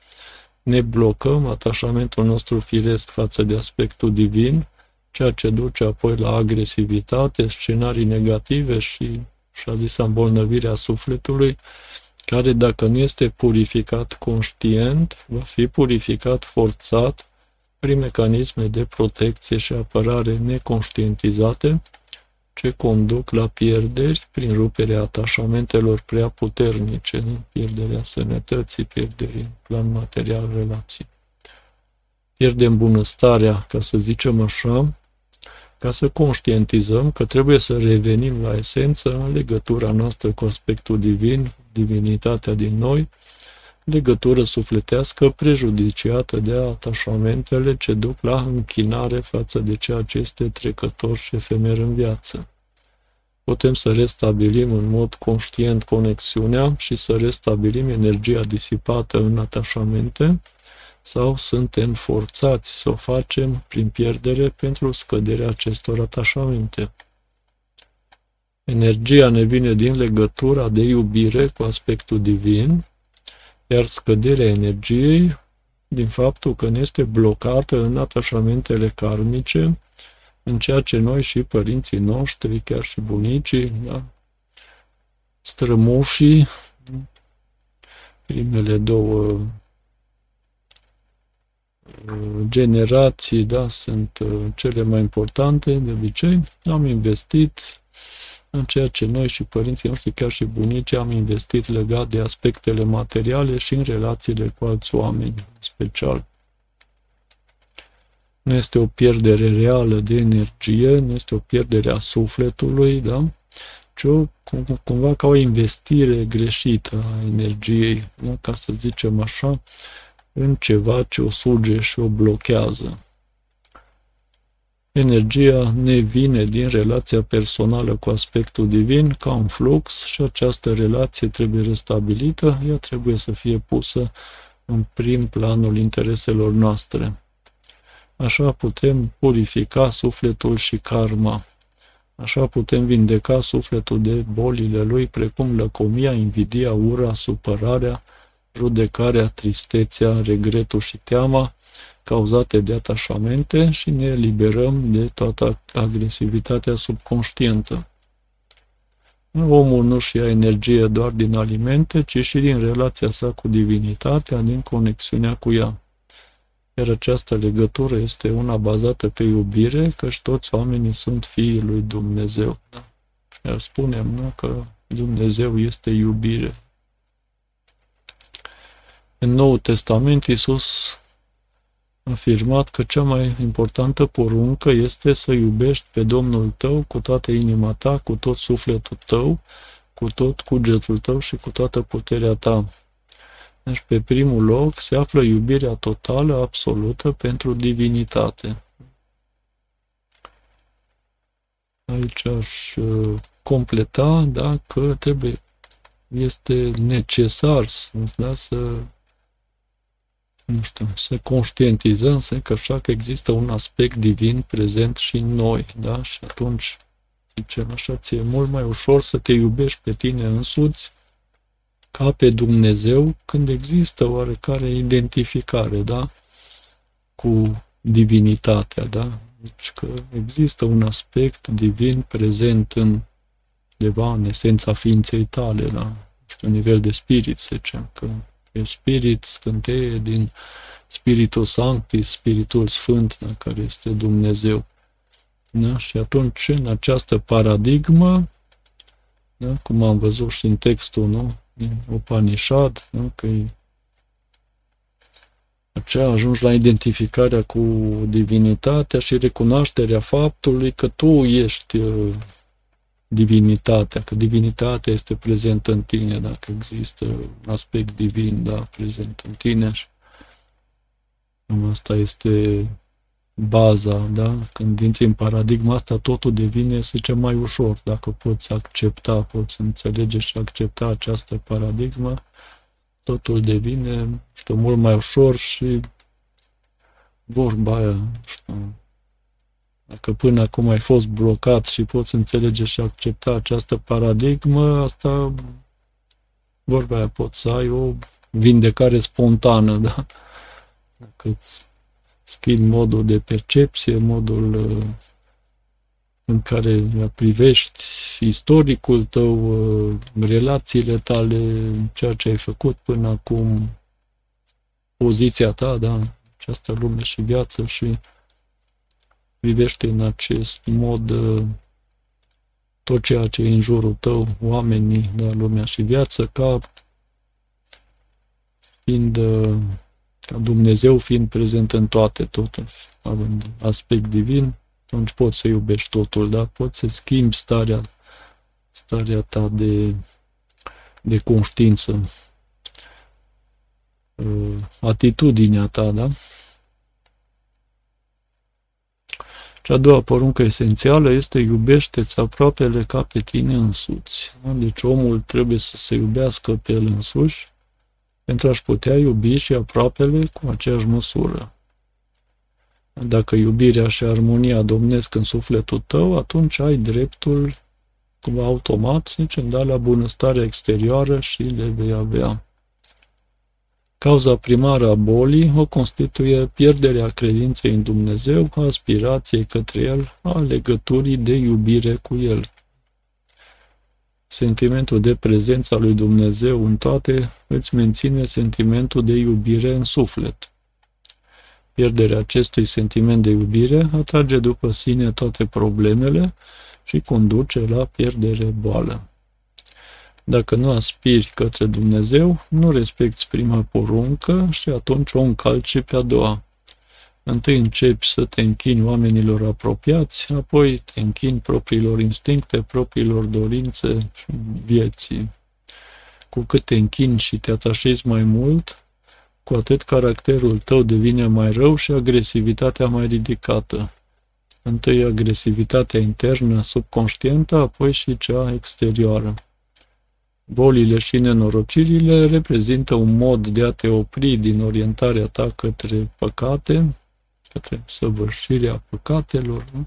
ne blocăm atașamentul nostru firesc față de aspectul divin, ceea ce duce apoi la agresivitate, scenarii negative și, și-a zis, îmbolnăvirea sufletului, care dacă nu este purificat conștient, va fi purificat forțat prin mecanisme de protecție și apărare neconștientizate, ce conduc la pierderi prin ruperea atașamentelor prea puternice, pierderea sănătății, pierderii în plan material relații. Pierdem bunăstarea, ca să zicem așa, ca să conștientizăm că trebuie să revenim la esență în legătura noastră cu aspectul divin, divinitatea din noi, legătură sufletească prejudiciată de atașamentele ce duc la închinare față de ceea ce este trecător și efemer în viață. Putem să restabilim în mod conștient conexiunea și să restabilim energia disipată în atașamente, sau suntem forțați să o facem prin pierdere pentru scăderea acestor atașamente. Energia ne vine din legătura de iubire cu aspectul divin, iar scăderea energiei din faptul că ne este blocată în atașamentele karmice, în ceea ce noi și părinții noștri, chiar și bunicii, da? strămoșii, primele două generații, da, sunt uh, cele mai importante de obicei. Am investit în ceea ce noi și părinții noștri, chiar și bunicii, am investit legat de aspectele materiale și în relațiile cu alți oameni, în special. Nu este o pierdere reală de energie, nu este o pierdere a sufletului, da? ci o, cumva ca o investire greșită a energiei, nu? ca să zicem așa, în ceva ce o suge și o blochează. Energia ne vine din relația personală cu aspectul divin ca un flux și această relație trebuie restabilită, ea trebuie să fie pusă în prim planul intereselor noastre. Așa putem purifica sufletul și karma. Așa putem vindeca sufletul de bolile lui, precum lăcomia, invidia, ura, supărarea, judecarea, tristețea, regretul și teama, cauzate de atașamente și ne eliberăm de toată agresivitatea subconștientă. Omul nu-și ia energie doar din alimente, ci și din relația sa cu divinitatea, din conexiunea cu ea. Iar această legătură este una bazată pe iubire, căci toți oamenii sunt fiii lui Dumnezeu. Da? Iar spunem nu, că Dumnezeu este iubire. În Noul Testament Iisus a afirmat că cea mai importantă poruncă este să iubești pe Domnul tău cu toată inima ta, cu tot sufletul tău, cu tot cugetul tău și cu toată puterea ta. Deci pe primul loc se află iubirea totală, absolută pentru divinitate. Aici aș uh, completa da, că trebuie, este necesar da, să nu știu, să conștientizăm că așa că există un aspect divin prezent și în noi, da? Și atunci, zicem așa, ți-e mult mai ușor să te iubești pe tine însuți ca pe Dumnezeu când există oarecare identificare, da? Cu divinitatea, da? Deci că există un aspect divin prezent în undeva în esența ființei tale, la da? un nivel de spirit, să zicem, că e spirit scânteie din Spiritul Sanctis, Spiritul Sfânt, da? care este Dumnezeu. Da? Și atunci, în această paradigmă, da? cum am văzut și în textul, nu? din Upanishad, nu? că e aceea ajungi la identificarea cu divinitatea și recunoașterea faptului că tu ești uh, divinitatea, că divinitatea este prezentă în tine, dacă există un aspect divin, da, prezent în tine și asta este baza, da? Când intri în paradigma asta, totul devine, să zicem, mai ușor. Dacă poți accepta, poți înțelege și accepta această paradigmă, totul devine, știu, mult mai ușor și vorba aia, știu, dacă până acum ai fost blocat și poți înțelege și accepta această paradigmă, asta, vorba aia, poți să ai o vindecare spontană, da? Dacă îți schimbi modul de percepție, modul uh, în care privești istoricul tău, uh, relațiile tale, ceea ce ai făcut până acum, poziția ta, da, această lume și viață și privește în acest mod uh, tot ceea ce e în jurul tău, oamenii, da, lumea și viață, ca fiind ca Dumnezeu fiind prezent în toate, totul, având aspect divin, atunci poți să iubești totul, da? Poți să schimbi starea, starea ta de, de conștiință, uh, atitudinea ta, da? Cea a doua poruncă esențială este iubește-ți aproapele ca pe tine însuți. Da? Deci omul trebuie să se iubească pe el însuși, pentru a-și putea iubi și aproapele cu aceeași măsură. Dacă iubirea și armonia domnesc în sufletul tău, atunci ai dreptul, cum automat, să zicem, da, la bunăstarea exterioară și le vei avea. Cauza primară a bolii o constituie pierderea credinței în Dumnezeu, a aspirației către El, a legăturii de iubire cu El sentimentul de prezența lui Dumnezeu în toate îți menține sentimentul de iubire în suflet. Pierderea acestui sentiment de iubire atrage după sine toate problemele și conduce la pierdere boală. Dacă nu aspiri către Dumnezeu, nu respecti prima poruncă și atunci o încalci pe a doua. Întâi începi să te închini oamenilor apropiați, apoi te închini propriilor instincte, propriilor dorințe vieții. Cu cât te închini și te atașezi mai mult, cu atât caracterul tău devine mai rău și agresivitatea mai ridicată. Întâi agresivitatea internă subconștientă, apoi și cea exterioară. Bolile și nenorocirile reprezintă un mod de a te opri din orientarea ta către păcate, către săvârșirea păcatelor. Nu?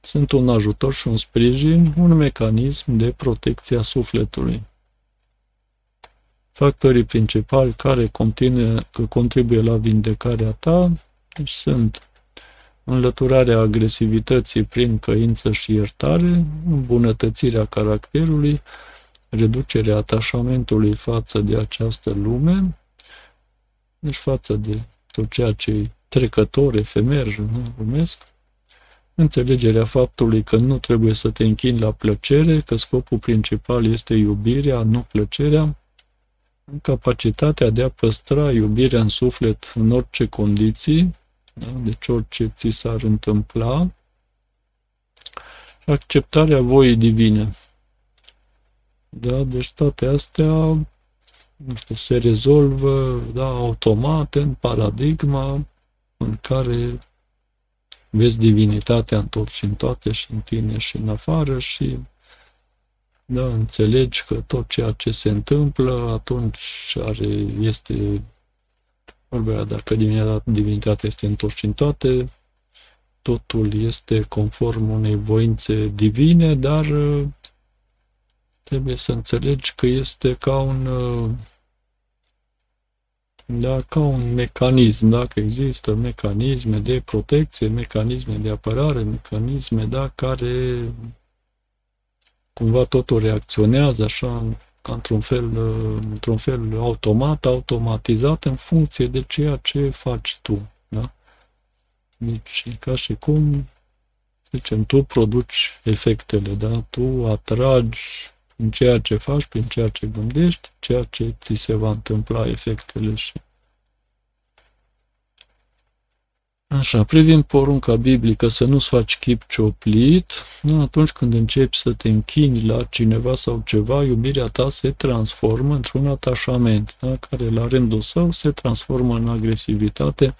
Sunt un ajutor și un sprijin, un mecanism de protecție a sufletului. Factorii principali care continue, că contribuie la vindecarea ta deci sunt înlăturarea agresivității prin căință și iertare, îmbunătățirea caracterului, reducerea atașamentului față de această lume, deci față de tot ceea ce e trecător, efemer, nu lumesc, înțelegerea faptului că nu trebuie să te închini la plăcere, că scopul principal este iubirea, nu plăcerea, capacitatea de a păstra iubirea în suflet în orice condiții, da? deci orice ți s-ar întâmpla, acceptarea voii divine. Da? Deci toate astea nu știu, se rezolvă da, automat în paradigma în care vezi divinitatea în tot și în toate și în tine și în afară și da, înțelegi că tot ceea ce se întâmplă atunci are, este vorbea dacă divinitatea este în tot și în toate, totul este conform unei voințe divine, dar trebuie să înțelegi că este ca un da, ca un mecanism, dacă există mecanisme de protecție, mecanisme de apărare, mecanisme da, care cumva totul reacționează așa ca într-un fel, într-un fel automat, automatizat în funcție de ceea ce faci tu. Da? Deci, ca și cum, zicem, tu produci efectele, da? tu atragi în ceea ce faci, prin ceea ce gândești, ceea ce ți se va întâmpla efectele și Așa, privind porunca biblică să nu-ți faci chip cioplit, nu, atunci când începi să te închini la cineva sau ceva, iubirea ta se transformă într-un atașament, da? care la rândul său se transformă în agresivitate,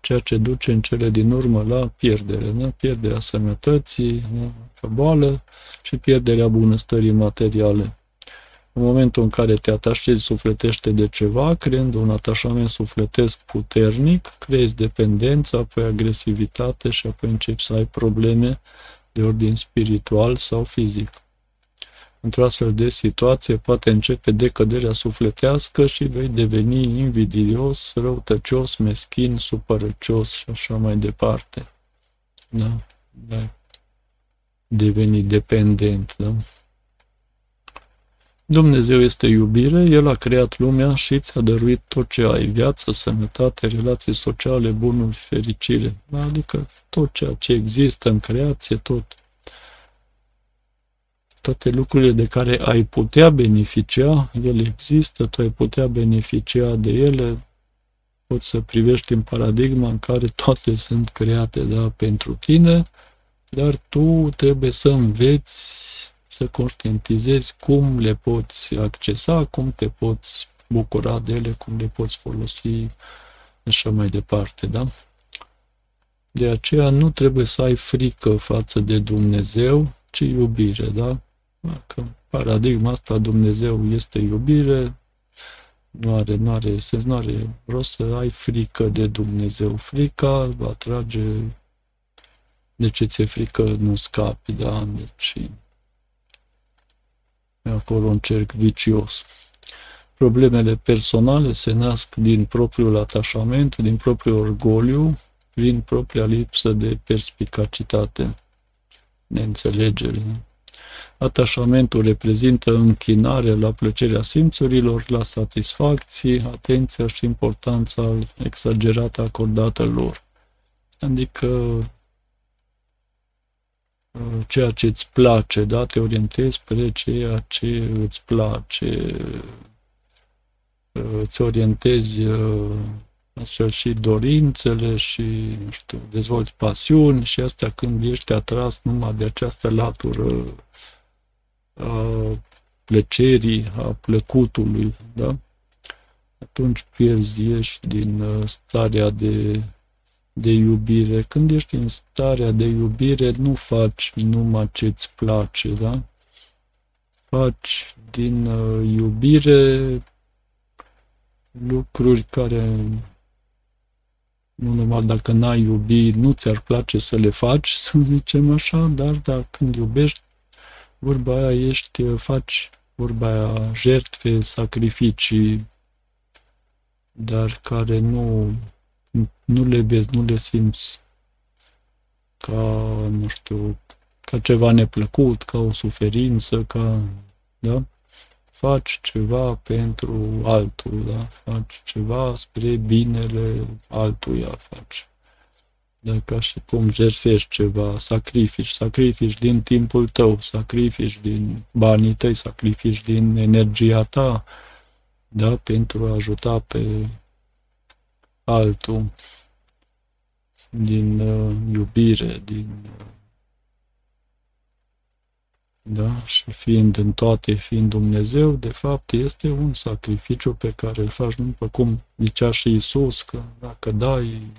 ceea ce duce în cele din urmă la pierdere, da? pierderea sănătății, da? Ca boală și pierderea bunăstării materiale. În momentul în care te atașezi sufletește de ceva, creând un atașament sufletesc puternic, creezi dependență, apoi agresivitate și apoi începi să ai probleme de ordin spiritual sau fizic. Într-o astfel de situație poate începe decăderea sufletească și vei deveni invidios, răutăcios, meschin, supărăcios și așa mai departe. Da? Da. Deveni dependent, da? Dumnezeu este iubire, El a creat lumea și ți-a dăruit tot ce ai, viață, sănătate, relații sociale, bunuri, fericire, adică tot ceea ce există în creație, tot. Toate lucrurile de care ai putea beneficia, ele există, tu ai putea beneficia de ele, poți să privești în paradigma în care toate sunt create da, pentru tine, dar tu trebuie să înveți să conștientizezi cum le poți accesa, cum te poți bucura de ele, cum le poți folosi, așa mai departe, da? De aceea nu trebuie să ai frică față de Dumnezeu, ci iubire, da? Că paradigma asta Dumnezeu este iubire, nu are, nu are sens, nu are rost să ai frică de Dumnezeu. Frica va trage de ce ți-e frică nu scapi, da? Deci acolo un cerc vicios. Problemele personale se nasc din propriul atașament, din propriul orgoliu, prin propria lipsă de perspicacitate, neînțelegere. Atașamentul reprezintă închinare la plăcerea simțurilor, la satisfacții, atenția și importanța exagerată acordată lor. Adică ceea ce îți place, da? Te orientezi spre ceea ce îți place, îți orientezi astfel și dorințele și, nu știu, dezvolți pasiuni și asta când ești atras numai de această latură a plăcerii, a plăcutului, da? Atunci pierzi, ești din uh, starea de, de iubire. Când ești în starea de iubire, nu faci numai ce-ți place, da? Faci din uh, iubire lucruri care nu numai dacă n-ai iubi, nu ți-ar place să le faci, să zicem așa, dar, dar când iubești, vorba aia ești, faci vorba aia jertfe, sacrificii, dar care nu, nu le vezi, nu le simți ca, nu știu, ca ceva neplăcut, ca o suferință, ca, da? faci ceva pentru altul, da? faci ceva spre binele altuia, faci. Da, ca și cum jertfești ceva, sacrifici, sacrifici din timpul tău, sacrifici din banii tăi, sacrifici din energia ta, da, pentru a ajuta pe altul, din uh, iubire, din uh, da? Și fiind în toate, fiind Dumnezeu, de fapt este un sacrificiu pe care îl faci, nu după cum zicea și Isus, că dacă dai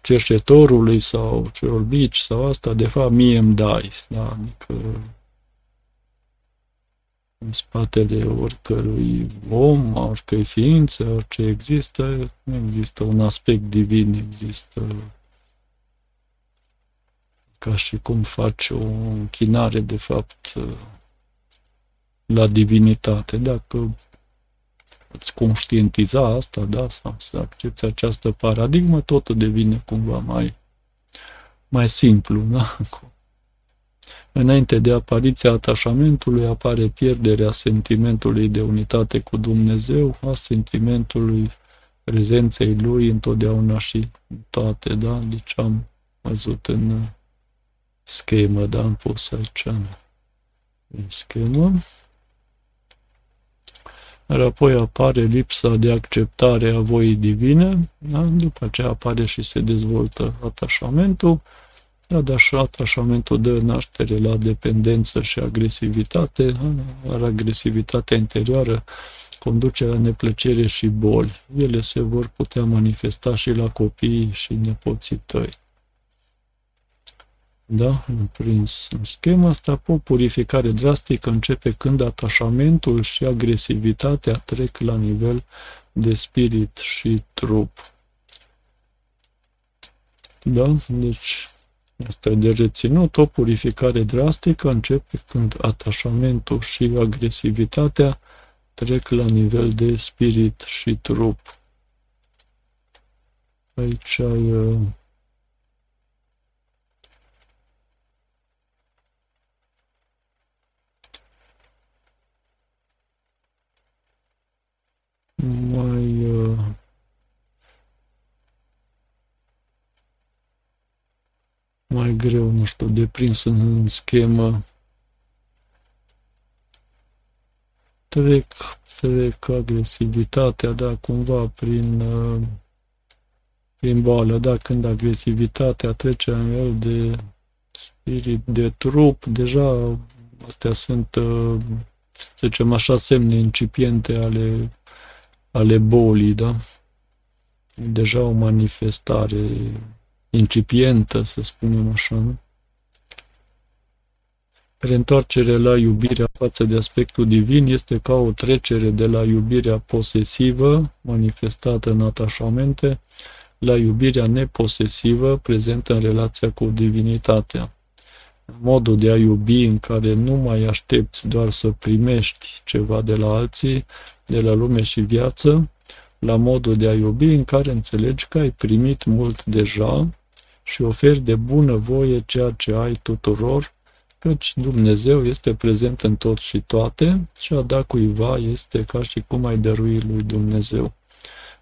cerșetorului sau celor bici sau asta, de fapt mie îmi dai. Da? Adică în spatele oricărui om, oricărei ființe, orice există, nu există un aspect divin, există ca și cum faci o închinare, de fapt, la divinitate. Dacă îți conștientiza asta, da, sau să accepti această paradigmă, totul devine cumva mai, mai simplu, da? Înainte de apariția atașamentului apare pierderea sentimentului de unitate cu Dumnezeu, a sentimentului prezenței Lui întotdeauna și toate, da? Deci am văzut în schemă, da, am pus aici în schemă. Iar apoi apare lipsa de acceptare a voii divine, da? după aceea apare și se dezvoltă atașamentul, da, atașamentul dă naștere la dependență și agresivitate, iar agresivitatea interioară conduce la neplăcere și boli. Ele se vor putea manifesta și la copii și nepoții tăi da, prins în schema asta, o purificare drastică începe când atașamentul și agresivitatea trec la nivel de spirit și trup. Da? Deci, asta e de reținut. O purificare drastică începe când atașamentul și agresivitatea trec la nivel de spirit și trup. Aici ai uh, mai uh, mai greu, nu știu, de prins în schemă. Trec, trec agresivitatea, da, cumva prin, uh, prin boală, da, când agresivitatea trece la nivel de spirit, de trup, deja astea sunt, uh, să zicem așa, semne incipiente ale ale bolii, da? deja o manifestare incipientă, să spunem așa, nu? Reîntoarcere la iubirea față de aspectul divin este ca o trecere de la iubirea posesivă, manifestată în atașamente, la iubirea neposesivă, prezentă în relația cu divinitatea. Modul de a iubi în care nu mai aștepți doar să primești ceva de la alții, de la lume și viață, la modul de a iubi în care înțelegi că ai primit mult deja și oferi de bună voie ceea ce ai tuturor, căci Dumnezeu este prezent în tot și toate și a da cuiva este ca și cum ai dărui lui Dumnezeu.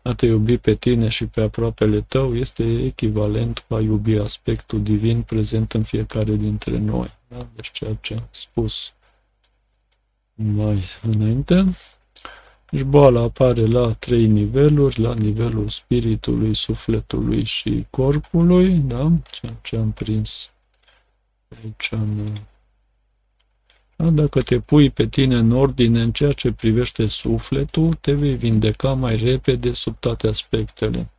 A te iubi pe tine și pe aproapele tău este echivalent cu a iubi aspectul divin prezent în fiecare dintre noi. Da? Deci ceea ce am spus mai înainte. Deci boala apare la trei niveluri, la nivelul spiritului, sufletului și corpului, da? Ceea ce am prins aici în... Da? Dacă te pui pe tine în ordine în ceea ce privește sufletul, te vei vindeca mai repede sub toate aspectele.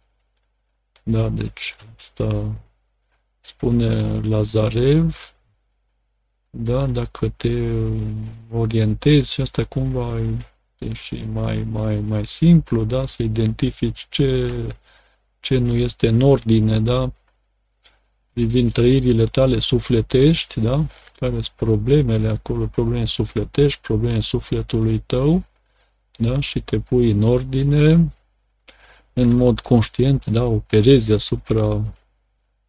Da, deci asta spune Lazarev, da, dacă te orientezi și asta cumva e și mai, mai, mai simplu, da, să identifici ce, ce nu este în ordine, da, privind trăirile tale sufletești, da, care sunt problemele acolo, probleme sufletești, probleme sufletului tău, da, și te pui în ordine, în mod conștient, da, operezi asupra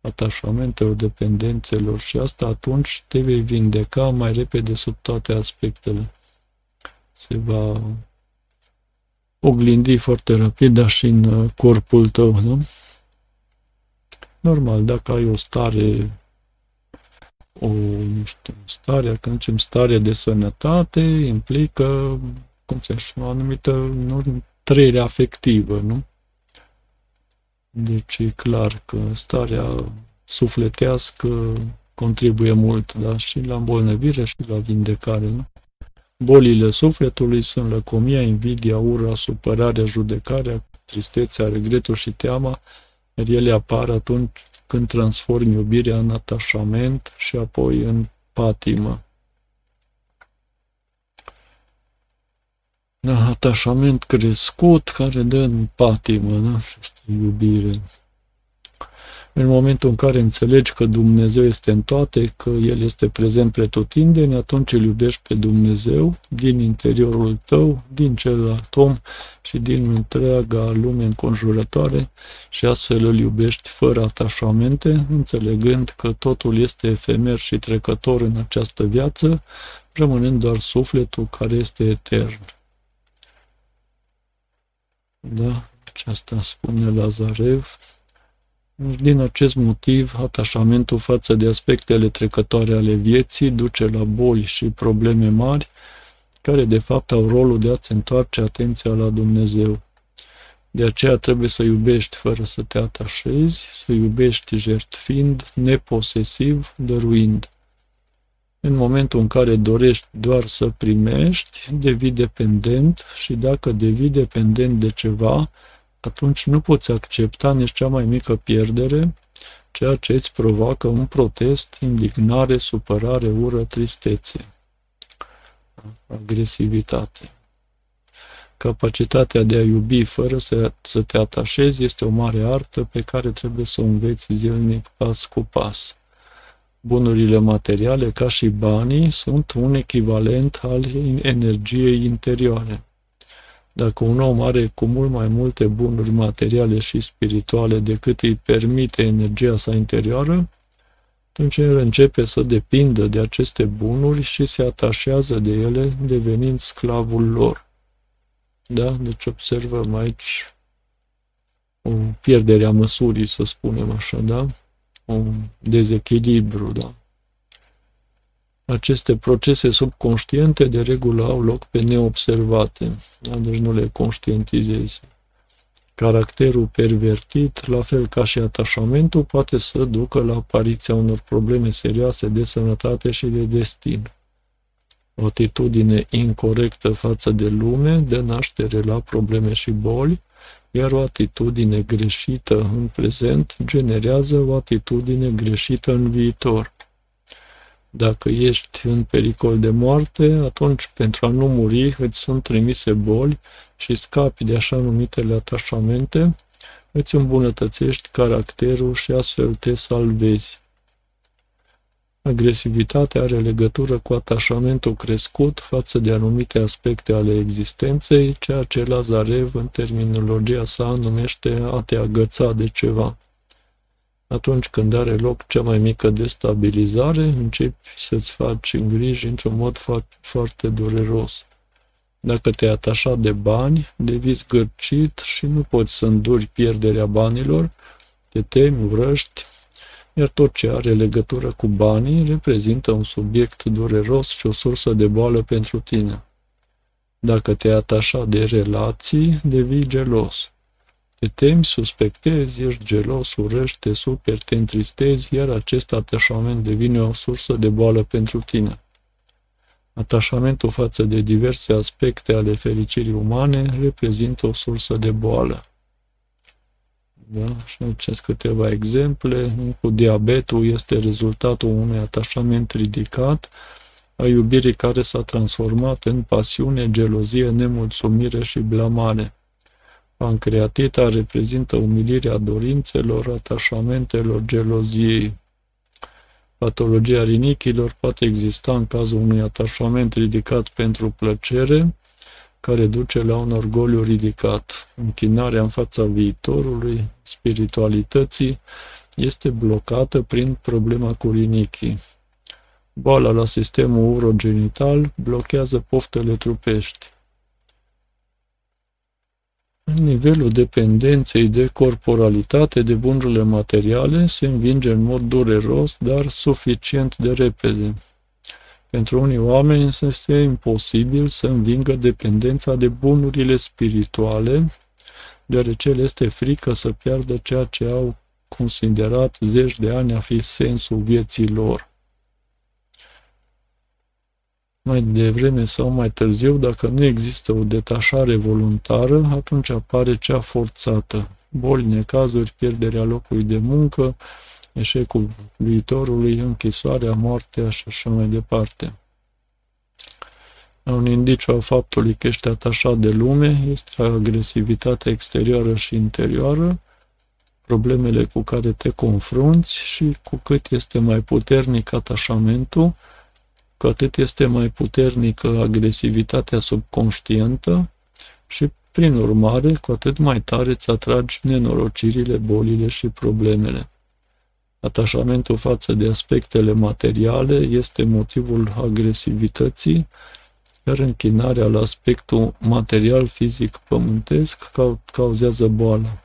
atașamentelor, dependențelor și asta atunci te vei vindeca mai repede sub toate aspectele. Se va oglindi foarte rapid, dar și în uh, corpul tău, nu? Normal, dacă ai o stare, o, nu știu, stare, când zicem stare de sănătate, implică, cum se așa, o anumită nu, trăire afectivă, nu? Deci e clar că starea sufletească contribuie mult, da? Și la îmbolnăvire și la vindecare, nu? Bolile sufletului sunt lăcomia, invidia, ura, supărarea, judecarea, tristețea, regretul și teama, iar ele apar atunci când transformi iubirea în atașament și apoi în patimă. Da, atașament crescut care dă în patimă, da? Este iubire. În momentul în care înțelegi că Dumnezeu este în toate, că El este prezent pretutindeni, atunci îl iubești pe Dumnezeu din interiorul tău, din celălalt om și din întreaga lume înconjurătoare și astfel îl iubești fără atașamente, înțelegând că totul este efemer și trecător în această viață, rămânând doar sufletul care este etern. Da, aceasta spune Lazarev. Din acest motiv, atașamentul față de aspectele trecătoare ale vieții duce la boli și probleme mari, care de fapt au rolul de a-ți întoarce atenția la Dumnezeu. De aceea trebuie să iubești fără să te atașezi, să iubești jertfind, neposesiv, dăruind. În momentul în care dorești doar să primești, devii dependent și dacă devii dependent de ceva, atunci nu poți accepta nici cea mai mică pierdere, ceea ce îți provoacă un protest, indignare, supărare, ură, tristețe, agresivitate. Capacitatea de a iubi fără să, să te atașezi este o mare artă pe care trebuie să o înveți zilnic, pas cu pas. Bunurile materiale, ca și banii, sunt un echivalent al energiei interioare. Dacă un om are cu mult mai multe bunuri materiale și spirituale decât îi permite energia sa interioară, atunci el începe să depindă de aceste bunuri și se atașează de ele, devenind sclavul lor. Da? Deci observăm aici o pierdere a măsurii, să spunem așa, da? Un dezechilibru, da? Aceste procese subconștiente de regulă au loc pe neobservate, da? deci nu le conștientizezi. Caracterul pervertit, la fel ca și atașamentul, poate să ducă la apariția unor probleme serioase de sănătate și de destin. O atitudine incorrectă față de lume dă naștere la probleme și boli, iar o atitudine greșită în prezent generează o atitudine greșită în viitor. Dacă ești în pericol de moarte, atunci pentru a nu muri îți sunt trimise boli și scapi de așa numitele atașamente, îți îmbunătățești caracterul și astfel te salvezi. Agresivitatea are legătură cu atașamentul crescut față de anumite aspecte ale existenței, ceea ce Lazarev, în terminologia sa, numește a te agăța de ceva. Atunci când are loc cea mai mică destabilizare, începi să-ți faci griji într-un mod foarte dureros. Dacă te-ai atașat de bani, devii zgârcit și nu poți să înduri pierderea banilor, te temi, urăști, iar tot ce are legătură cu banii reprezintă un subiect dureros și o sursă de boală pentru tine. Dacă te atașa de relații, devii gelos. Te temi, suspectezi, ești gelos, urăști, te superi, te întristezi, iar acest atașament devine o sursă de boală pentru tine. Atașamentul față de diverse aspecte ale fericirii umane reprezintă o sursă de boală. Da? Și aici câteva exemple. Cu diabetul este rezultatul unui atașament ridicat a iubirii care s-a transformat în pasiune, gelozie, nemulțumire și blamare. Pancreatita reprezintă umilirea dorințelor, atașamentelor, geloziei. Patologia rinichilor poate exista în cazul unui atașament ridicat pentru plăcere, care duce la un orgoliu ridicat. Închinarea în fața viitorului, spiritualității, este blocată prin problema cu rinichii. Boala la sistemul urogenital blochează poftele trupești. Nivelul dependenței de corporalitate de bunurile materiale se învinge în mod dureros, dar suficient de repede. Pentru unii oameni este imposibil să învingă dependența de bunurile spirituale, deoarece le este frică să piardă ceea ce au considerat zeci de ani a fi sensul vieții lor. Mai devreme sau mai târziu, dacă nu există o detașare voluntară, atunci apare cea forțată. Boli, necazuri, pierderea locului de muncă, eșecul viitorului, închisoarea, moartea și așa mai departe. Un indiciu al faptului că ești atașat de lume este agresivitatea exterioară și interioară, problemele cu care te confrunți și cu cât este mai puternic atașamentul, cu atât este mai puternică agresivitatea subconștientă și, prin urmare, cu atât mai tare îți atragi nenorocirile, bolile și problemele. Atașamentul față de aspectele materiale este motivul agresivității, iar închinarea la aspectul material, fizic, pământesc cauzează boală.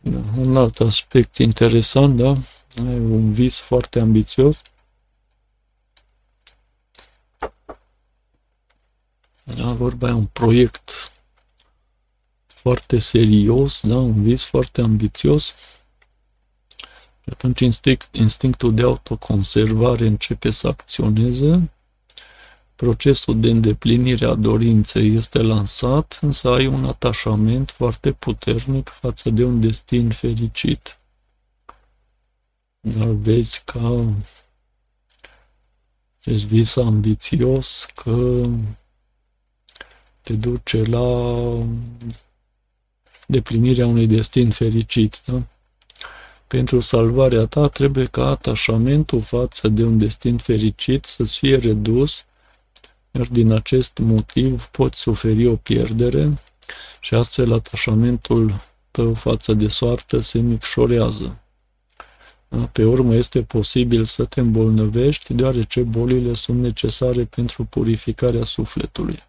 Da, un alt aspect interesant, da? Ai un vis foarte ambițios. Da, vorba e un proiect foarte serios, da, un vis foarte ambițios și atunci instinct, instinctul de autoconservare începe să acționeze, procesul de îndeplinire a dorinței este lansat, însă ai un atașament foarte puternic față de un destin fericit. Dar vezi ca acest vis ambițios că te duce la deplinirea unui destin fericit. Da? Pentru salvarea ta trebuie ca atașamentul față de un destin fericit să-ți fie redus, iar din acest motiv poți suferi o pierdere și astfel atașamentul tău față de soartă se micșorează. Da? Pe urmă este posibil să te îmbolnăvești, deoarece bolile sunt necesare pentru purificarea sufletului.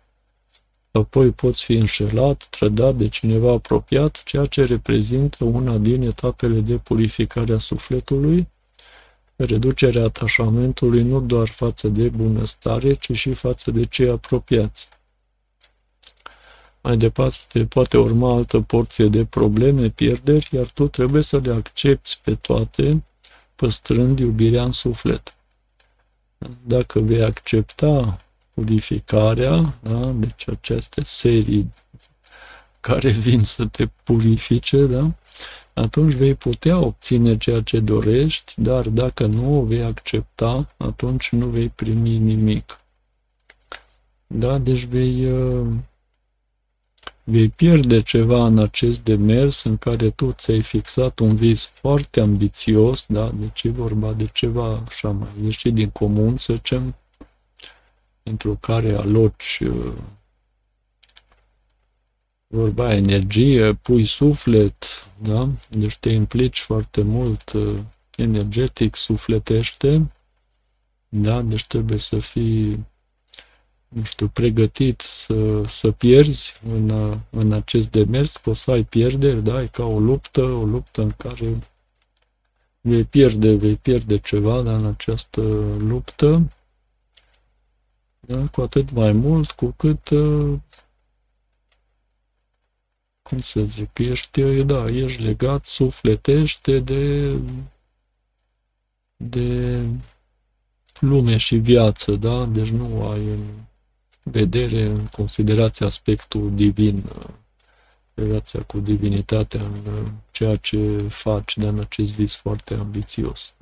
Apoi poți fi înșelat, trădat de cineva apropiat, ceea ce reprezintă una din etapele de purificare a sufletului, reducerea atașamentului nu doar față de bunăstare, ci și față de cei apropiați. Mai departe poate urma altă porție de probleme, pierderi, iar tu trebuie să le accepti pe toate, păstrând iubirea în suflet. Dacă vei accepta purificarea, da? deci aceste serii care vin să te purifice, da? atunci vei putea obține ceea ce dorești, dar dacă nu o vei accepta, atunci nu vei primi nimic. Da? Deci vei, uh, vei pierde ceva în acest demers în care tu ți-ai fixat un vis foarte ambițios, da? deci e vorba de ceva așa mai ieșit din comun, să zicem, pentru care aloci uh, vorba energie, pui suflet, da? Deci te implici foarte mult uh, energetic, sufletește, da? Deci trebuie să fii, nu știu, pregătit să, să pierzi în, în acest demers, că o să ai pierderi, da? E ca o luptă, o luptă în care vei pierde, vei pierde ceva, da? În această luptă Da? Cu atât mai mult cu cât uh, cum să zic, ești, da, ești legat sufletește de de lume și viață, da? Deci nu ai în vedere, în considerație aspectul divin, relația cu divinitatea în ceea ce faci, dar în acest vis foarte ambițios.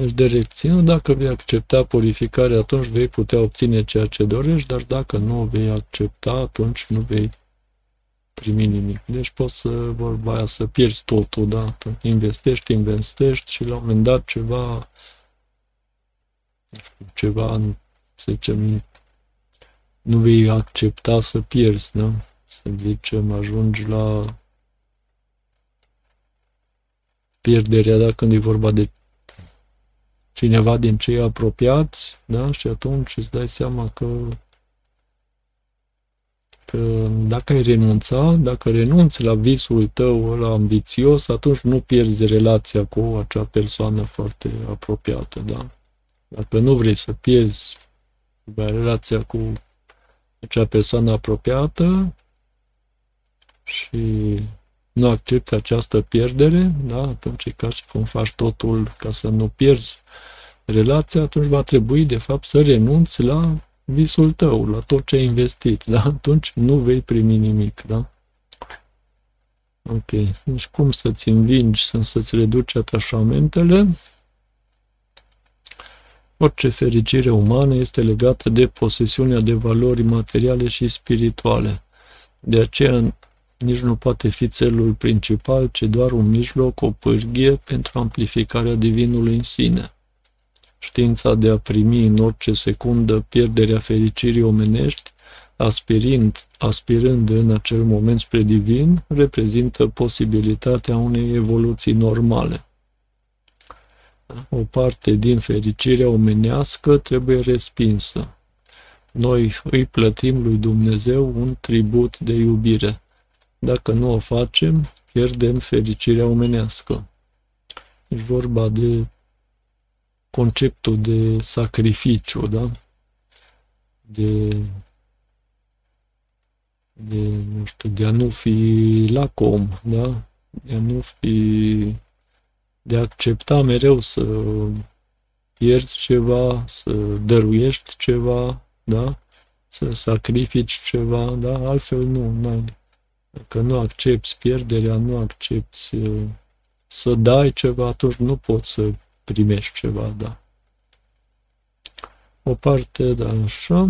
Deci de reținut, dacă vei accepta purificarea, atunci vei putea obține ceea ce dorești, dar dacă nu o vei accepta, atunci nu vei primi nimic. Deci poți să, vorba aia, să pierzi totul, da? Investești, investești și la un moment dat ceva, nu știu, ceva, să zicem, nu vei accepta să pierzi, da? Să zicem, ajungi la pierderea, da, când e vorba de cineva din cei apropiați, da? Și atunci îți dai seama că că dacă ai renunța, dacă renunți la visul tău la ambițios, atunci nu pierzi relația cu acea persoană foarte apropiată, da? Dacă nu vrei să pierzi relația cu acea persoană apropiată și nu accepti această pierdere, da? atunci e ca și cum faci totul ca să nu pierzi relația, atunci va trebui, de fapt, să renunți la visul tău, la tot ce ai investit, da? Atunci nu vei primi nimic, da? Ok. Deci cum să-ți învingi, să-ți reduci atașamentele? Orice fericire umană este legată de posesiunea de valori materiale și spirituale. De aceea nici nu poate fi țelul principal, ci doar un mijloc, o pârghie pentru amplificarea divinului în sine. Știința de a primi în orice secundă pierderea fericirii omenești, aspirind, aspirând în acel moment spre divin, reprezintă posibilitatea unei evoluții normale. O parte din fericirea omenească trebuie respinsă. Noi îi plătim lui Dumnezeu un tribut de iubire. Dacă nu o facem, pierdem fericirea omenească. E vorba de conceptul de sacrificiu, da? De, de, nu știu, de a nu fi lacom, da? De a nu fi, de a accepta mereu să pierzi ceva, să dăruiești ceva, da? Să sacrifici ceva, da? Altfel nu, n-ai. Dacă nu accepti pierderea, nu accepti uh, să dai ceva, atunci nu poți să primești ceva, da. O parte, da, așa.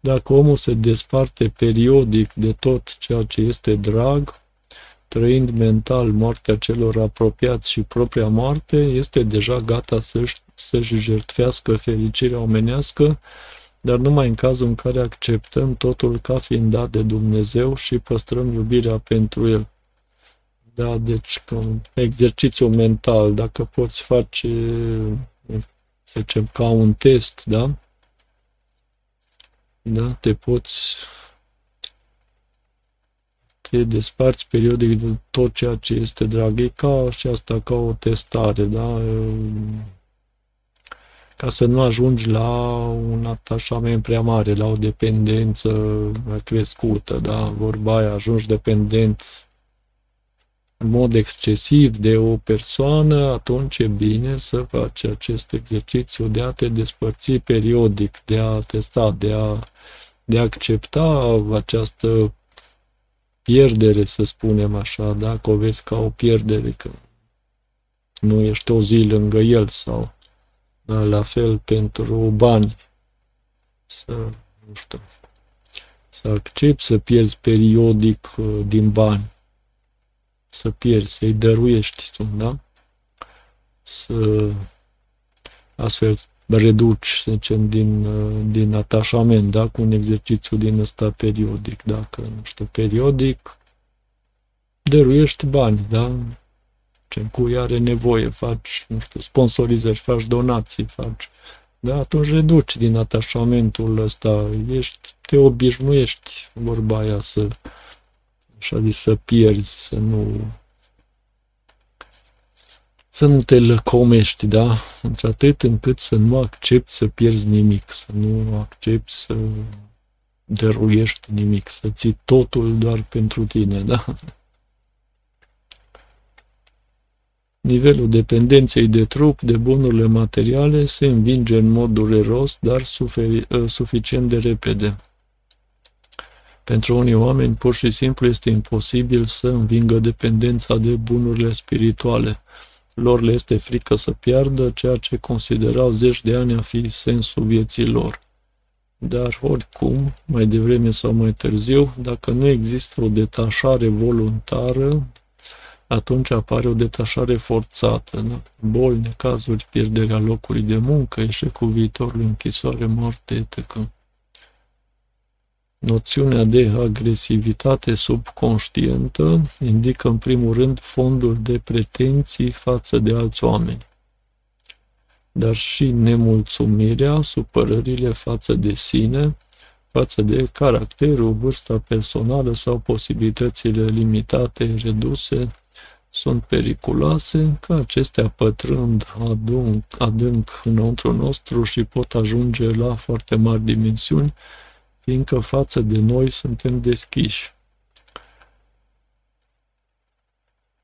Dacă omul se desparte periodic de tot ceea ce este drag, trăind mental moartea celor apropiați și propria moarte, este deja gata să-și, să-și jertfească fericirea omenească, dar numai în cazul în care acceptăm totul ca fiind dat de Dumnezeu și păstrăm iubirea pentru El. Da, deci ca un exercițiu mental, dacă poți face, să zicem, ca un test, da? Da, te poți te desparți periodic de tot ceea ce este drag. E ca și asta, ca o testare, da? Ca să nu ajungi la un atașament prea mare, la o dependență crescută, da? Vorba aia, ajungi dependent în mod excesiv de o persoană, atunci e bine să faci acest exercițiu de a te despărți periodic, de a testa, de a, de a accepta această pierdere, să spunem așa, dacă o vezi ca o pierdere, că nu ești o zi lângă el sau da, la fel pentru bani. Să, nu știu, să accepti să pierzi periodic uh, din bani să pierzi, să-i dăruiești tu, da? Să astfel reduci, să zicem, din, din atașament, da? Cu un exercițiu din ăsta periodic, dacă, nu știu, periodic dăruiești bani, da? Ce cui are nevoie, faci, nu știu, sponsorizări, faci donații, faci, da? Atunci reduci din atașamentul ăsta, ești, te obișnuiești, vorba aia, să așa de să pierzi, să nu să nu te lăcomești, da? Deci atât încât să nu accepti să pierzi nimic, să nu accepti să dăruiești nimic, să ții totul doar pentru tine, da? Nivelul dependenței de trup, de bunurile materiale, se învinge în mod dureros, dar suferi, ă, suficient de repede. Pentru unii oameni, pur și simplu, este imposibil să învingă dependența de bunurile spirituale. Lor le este frică să piardă ceea ce considerau zeci de ani a fi sensul vieții lor. Dar oricum, mai devreme sau mai târziu, dacă nu există o detașare voluntară, atunci apare o detașare forțată. Da? Boli, necazuri, pierderea locului de muncă, eșecul viitorului, închisoare, moarte, etc. Noțiunea de agresivitate subconștientă indică în primul rând fondul de pretenții față de alți oameni, dar și nemulțumirea, supărările față de sine, față de caracterul, vârsta personală sau posibilitățile limitate, reduse, sunt periculoase, că acestea pătrând adânc, adânc înăuntru nostru și pot ajunge la foarte mari dimensiuni, fiindcă față de noi suntem deschiși.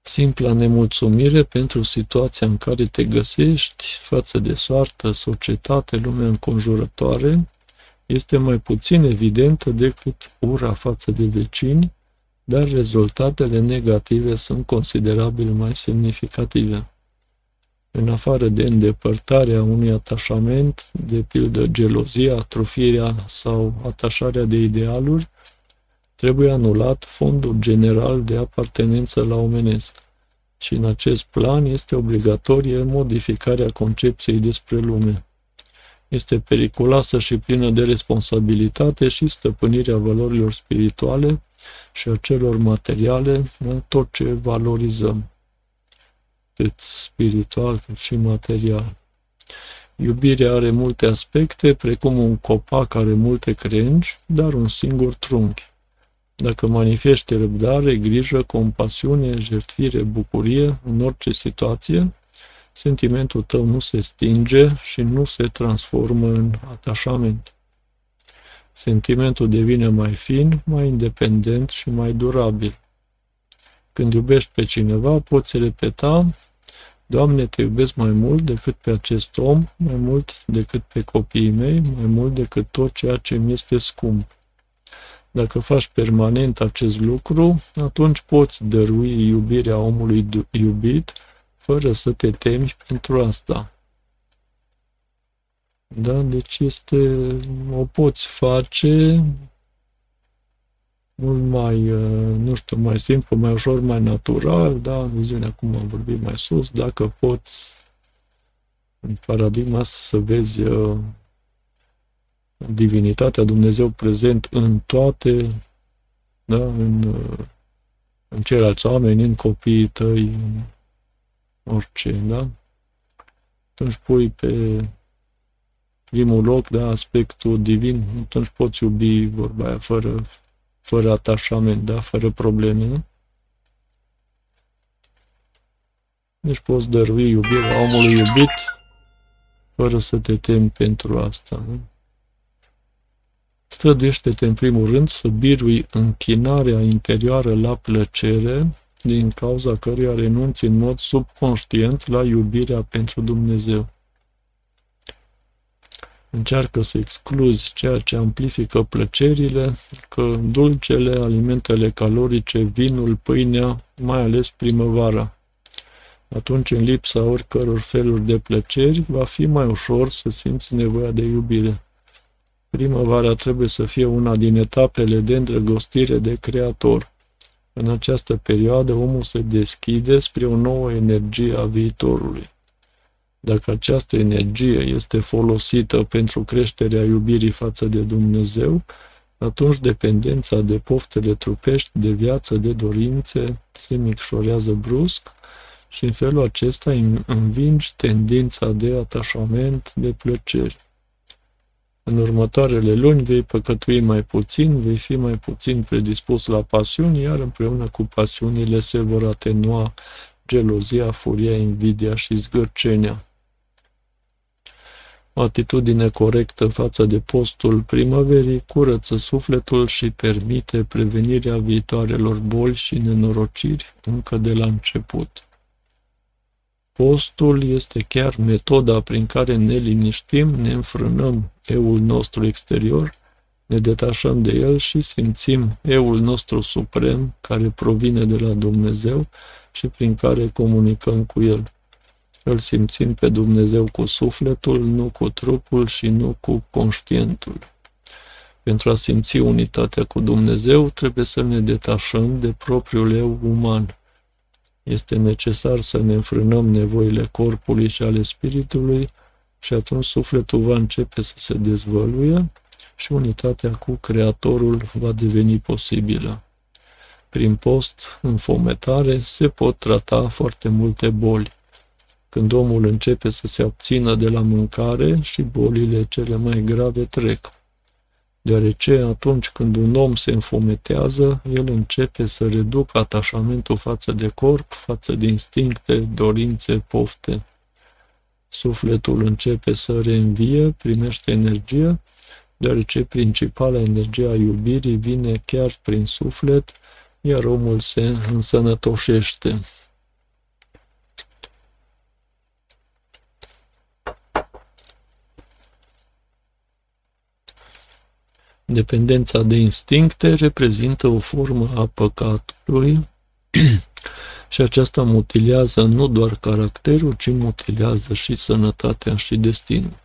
Simpla nemulțumire pentru situația în care te găsești față de soartă, societate, lumea înconjurătoare, este mai puțin evidentă decât ura față de vecini, dar rezultatele negative sunt considerabil mai semnificative. În afară de îndepărtarea unui atașament, de pildă gelozia, atrofirea sau atașarea de idealuri, trebuie anulat fondul general de apartenență la omenesc. Și în acest plan este obligatorie modificarea concepției despre lume. Este periculoasă și plină de responsabilitate și stăpânirea valorilor spirituale, și a celor materiale, tot ce valorizăm, atât spiritual cât și material. Iubirea are multe aspecte, precum un copac are multe crengi, dar un singur trunchi. Dacă manifeste răbdare, grijă, compasiune, jertfire, bucurie în orice situație, sentimentul tău nu se stinge și nu se transformă în atașament sentimentul devine mai fin, mai independent și mai durabil. Când iubești pe cineva, poți repeta, Doamne, te iubesc mai mult decât pe acest om, mai mult decât pe copiii mei, mai mult decât tot ceea ce mi este scump. Dacă faci permanent acest lucru, atunci poți dărui iubirea omului iubit, fără să te temi pentru asta. Da? Deci este, o poți face mult mai, uh, nu știu, mai simplu, mai ușor, mai natural, da, în viziunea cum am vorbit mai sus, dacă poți în paradigma asta să vezi uh, divinitatea Dumnezeu prezent în toate, da, în, uh, în ceilalți oameni, în copiii tăi, în orice, da? Atunci pui pe primul loc, da, aspectul divin, atunci poți iubi vorba aia fără, fără atașament, da, fără probleme, nu? Deci poți dărui iubirea omului iubit fără să te temi pentru asta. Nu? Străduiește-te în primul rând să birui închinarea interioară la plăcere, din cauza căruia renunți în mod subconștient la iubirea pentru Dumnezeu. Încearcă să excluzi ceea ce amplifică plăcerile, că dulcele, alimentele calorice, vinul, pâinea, mai ales primăvara. Atunci, în lipsa oricăror feluri de plăceri, va fi mai ușor să simți nevoia de iubire. Primăvara trebuie să fie una din etapele de îndrăgostire de Creator. În această perioadă, omul se deschide spre o nouă energie a viitorului. Dacă această energie este folosită pentru creșterea iubirii față de Dumnezeu, atunci dependența de poftele trupești, de viață, de dorințe, se micșorează brusc și în felul acesta învingi tendința de atașament, de plăceri. În următoarele luni vei păcătui mai puțin, vei fi mai puțin predispus la pasiuni, iar împreună cu pasiunile se vor atenua gelozia, furia, invidia și zgârcenia. O atitudine corectă față de postul primăverii curăță sufletul și permite prevenirea viitoarelor boli și nenorociri încă de la început. Postul este chiar metoda prin care ne liniștim, ne înfrânăm eul nostru exterior, ne detașăm de el și simțim eul nostru suprem care provine de la Dumnezeu și prin care comunicăm cu el. Îl simțim pe Dumnezeu cu sufletul, nu cu trupul și nu cu conștientul. Pentru a simți unitatea cu Dumnezeu, trebuie să ne detașăm de propriul eu uman. Este necesar să ne înfrânăm nevoile corpului și ale spiritului și atunci sufletul va începe să se dezvăluie și unitatea cu Creatorul va deveni posibilă. Prin post, în fometare, se pot trata foarte multe boli. Când omul începe să se abțină de la mâncare și bolile cele mai grave trec. Deoarece atunci când un om se înfometează, el începe să reducă atașamentul față de corp, față de instincte, dorințe, pofte. Sufletul începe să reînvie, primește energie, deoarece principala energie a iubirii vine chiar prin suflet, iar omul se însănătoșește. Dependența de instincte reprezintă o formă a păcatului și aceasta mutilează nu doar caracterul, ci mutilează și sănătatea și destinul.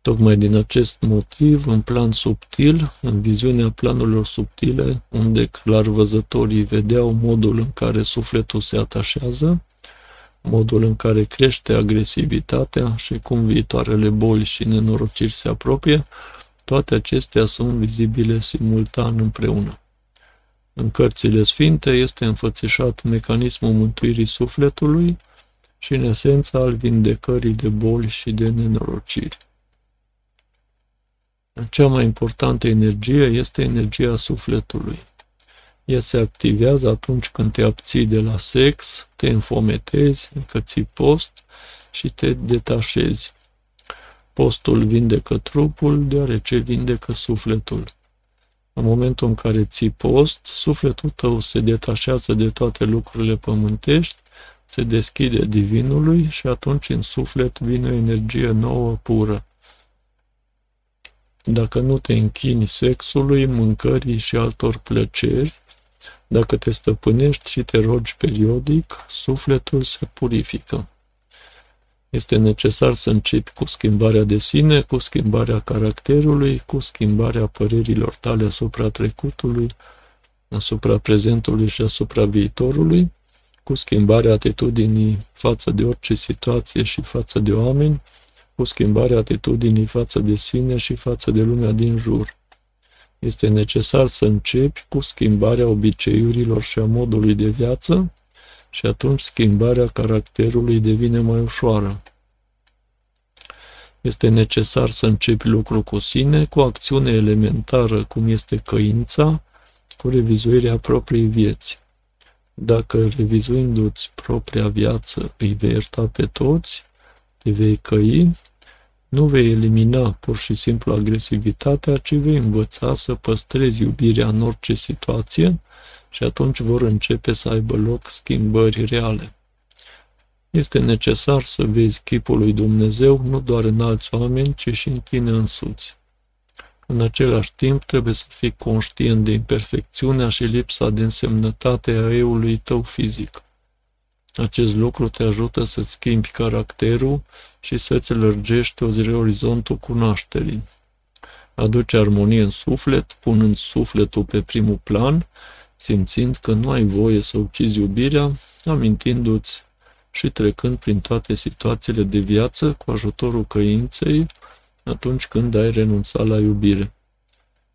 Tocmai din acest motiv, în plan subtil, în viziunea planurilor subtile, unde clar văzătorii vedeau modul în care sufletul se atașează, modul în care crește agresivitatea și cum viitoarele boli și nenorociri se apropie, toate acestea sunt vizibile simultan împreună. În cărțile sfinte este înfățișat mecanismul mântuirii sufletului și în esența al vindecării de boli și de nenorociri. Cea mai importantă energie este energia sufletului. Ea se activează atunci când te abții de la sex, te înfometezi, încă ții post și te detașezi. Postul vindecă trupul, deoarece vindecă sufletul. În momentul în care ții post, sufletul tău se detașează de toate lucrurile pământești, se deschide divinului și atunci în suflet vine o energie nouă, pură. Dacă nu te închini sexului, mâncării și altor plăceri, dacă te stăpânești și te rogi periodic, sufletul se purifică. Este necesar să începi cu schimbarea de sine, cu schimbarea caracterului, cu schimbarea părerilor tale asupra trecutului, asupra prezentului și asupra viitorului, cu schimbarea atitudinii față de orice situație și față de oameni, cu schimbarea atitudinii față de sine și față de lumea din jur. Este necesar să începi cu schimbarea obiceiurilor și a modului de viață și atunci schimbarea caracterului devine mai ușoară. Este necesar să începi lucru cu sine, cu acțiune elementară, cum este căința, cu revizuirea propriei vieți. Dacă revizuindu-ți propria viață îi vei ierta pe toți, te vei căi, nu vei elimina pur și simplu agresivitatea, ci vei învăța să păstrezi iubirea în orice situație și atunci vor începe să aibă loc schimbări reale. Este necesar să vezi chipul lui Dumnezeu nu doar în alți oameni, ci și în tine însuți. În același timp, trebuie să fii conștient de imperfecțiunea și lipsa de însemnătate a eului tău fizic. Acest lucru te ajută să-ți schimbi caracterul și să-ți lărgești orizontul cunoașterii. Aduce armonie în suflet, punând sufletul pe primul plan, simțind că nu ai voie să ucizi iubirea, amintindu-ți și trecând prin toate situațiile de viață cu ajutorul căinței atunci când ai renunțat la iubire.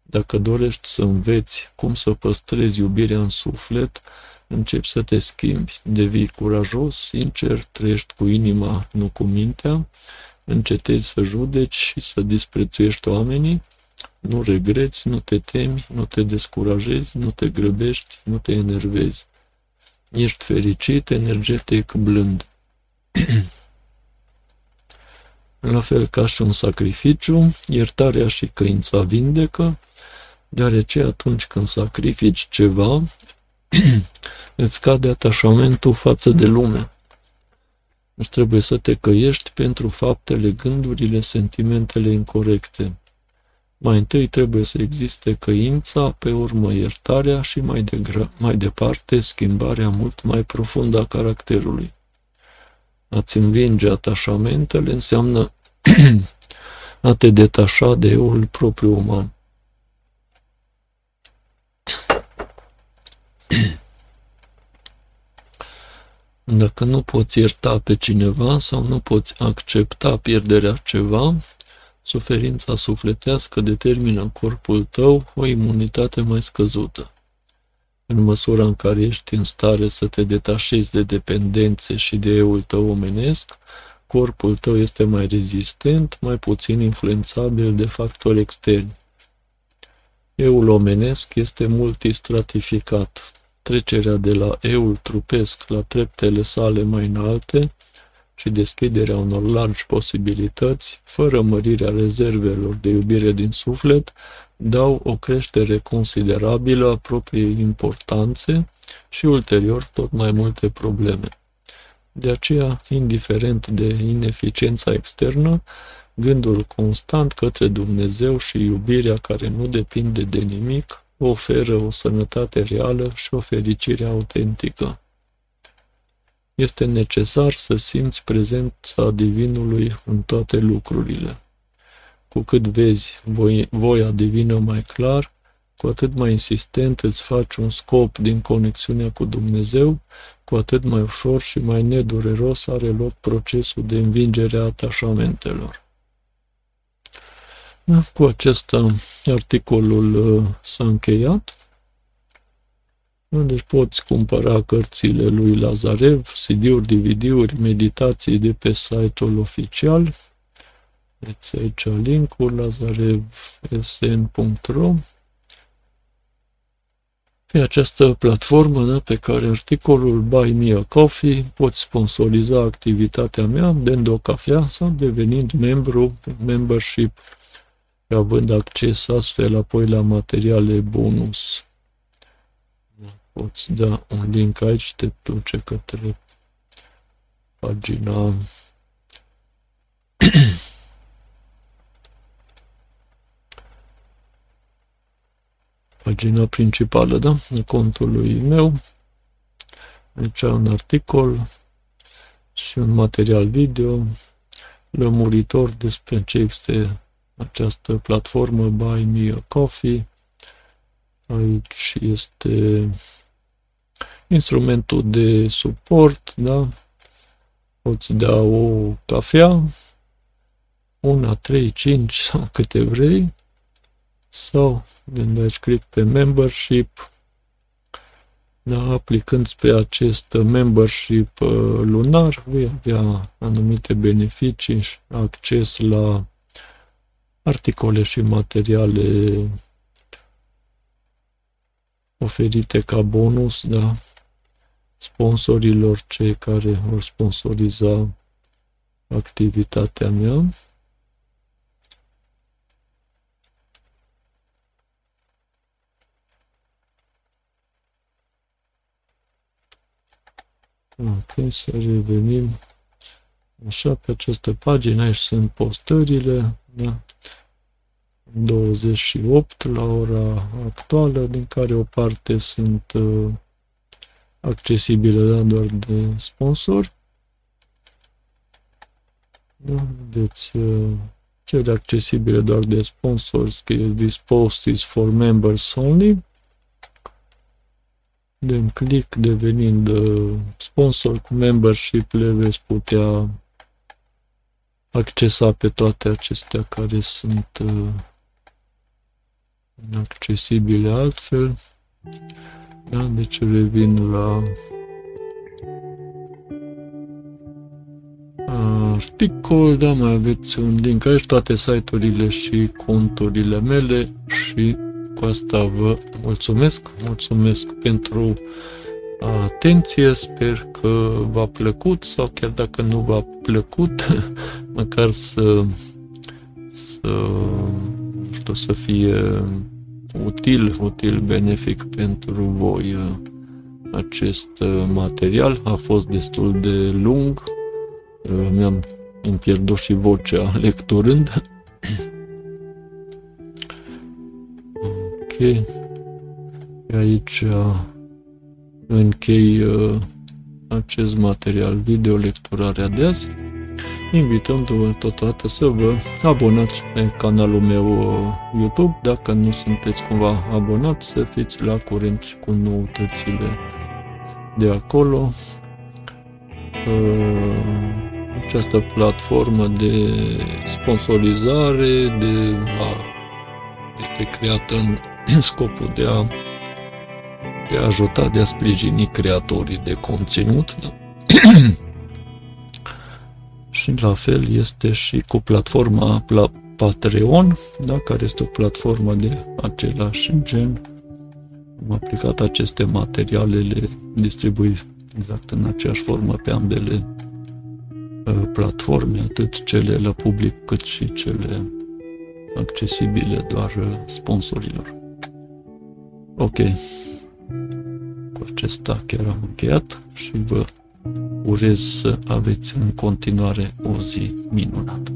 Dacă dorești să înveți cum să păstrezi iubirea în suflet, începi să te schimbi, devii curajos, sincer, trăiești cu inima, nu cu mintea, încetezi să judeci și să disprețuiești oamenii, nu regreți, nu te temi, nu te descurajezi, nu te grăbești, nu te enervezi. ești fericit, energetic, blând. La fel ca și un sacrificiu, iertarea și căința vindecă, deoarece atunci când sacrifici ceva, îți scade atașamentul față de lume. Deci trebuie să te căiești pentru faptele, gândurile, sentimentele incorrecte. Mai întâi trebuie să existe căința, pe urmă iertarea și mai, degra- mai departe schimbarea mult mai profundă a caracterului. A-ți învinge atașamentele înseamnă a te detașa de eul propriu uman. Dacă nu poți ierta pe cineva sau nu poți accepta pierderea ceva, suferința sufletească determină în corpul tău o imunitate mai scăzută. În măsura în care ești în stare să te detașezi de dependențe și de eul tău omenesc, corpul tău este mai rezistent, mai puțin influențabil de factori externi. Eul omenesc este multistratificat. Trecerea de la eul trupesc la treptele sale mai înalte și deschiderea unor largi posibilități, fără mărirea rezervelor de iubire din suflet, dau o creștere considerabilă a propriei importanțe și ulterior tot mai multe probleme. De aceea, indiferent de ineficiența externă, gândul constant către Dumnezeu și iubirea care nu depinde de nimic oferă o sănătate reală și o fericire autentică. Este necesar să simți prezența Divinului în toate lucrurile. Cu cât vezi voia divină mai clar, cu atât mai insistent îți faci un scop din conexiunea cu Dumnezeu, cu atât mai ușor și mai nedureros are loc procesul de învingere a atașamentelor. Da, cu acesta articolul uh, s-a încheiat. Da, deci poți cumpăra cărțile lui Lazarev, CD-uri, DVD-uri, meditații de pe site-ul oficial. Deci aici linkul lazarevsn.ro pe această platformă da, pe care articolul Buy Me a Coffee poți sponsoriza activitatea mea dând o cafea sau devenind membru membership având acces astfel apoi la materiale bonus. Poți da un link aici și te duce către pagina pagina principală, da? Contului meu. Aici un articol și un material video lămuritor despre ce este această platformă Buy Me a Coffee. Aici este instrumentul de suport, da? Poți da o cafea, una, trei, cinci sau câte vrei, sau când aici click pe membership, da, aplicând spre acest membership uh, lunar, vei avea anumite beneficii și acces la articole și materiale oferite ca bonus, da, sponsorilor cei care vor sponsoriza activitatea mea. Ok, să revenim. Așa, pe această pagină aici sunt postările, da? 28 la ora actuală, din care o parte sunt uh, accesibile da, doar de sponsori. Da, vedeți uh, cele accesibile doar de sponsori, scrie this post is for members only. Dăm click devenind uh, sponsor cu membership le veți putea accesa pe toate acestea care sunt uh, accesibile altfel. Da, deci revin la articol, da, mai aveți un link aici, toate site-urile și conturile mele și cu asta vă mulțumesc, mulțumesc pentru atenție, sper că v-a plăcut sau chiar dacă nu v-a plăcut, măcar să, să, nu știu, să fie util, util, benefic pentru voi acest material. A fost destul de lung, mi-am îmi pierdut și vocea lecturând. ok. Aici închei uh, acest material video, lecturarea de azi, invitându-vă totodată să vă abonați pe canalul meu uh, YouTube, dacă nu sunteți cumva abonați, să fiți la curent și cu noutățile de acolo. Uh, această platformă de sponsorizare, de a, este creată în scopul de a de a ajuta, de a sprijini creatorii de conținut. Da? și la fel este și cu platforma Patreon, da? care este o platformă de același gen. Am aplicat aceste materiale, le distribui exact în aceeași formă pe ambele uh, platforme, atât cele la public cât și cele accesibile doar uh, sponsorilor. Ok cu acesta chiar am încheiat și vă urez să aveți în continuare o zi minunată.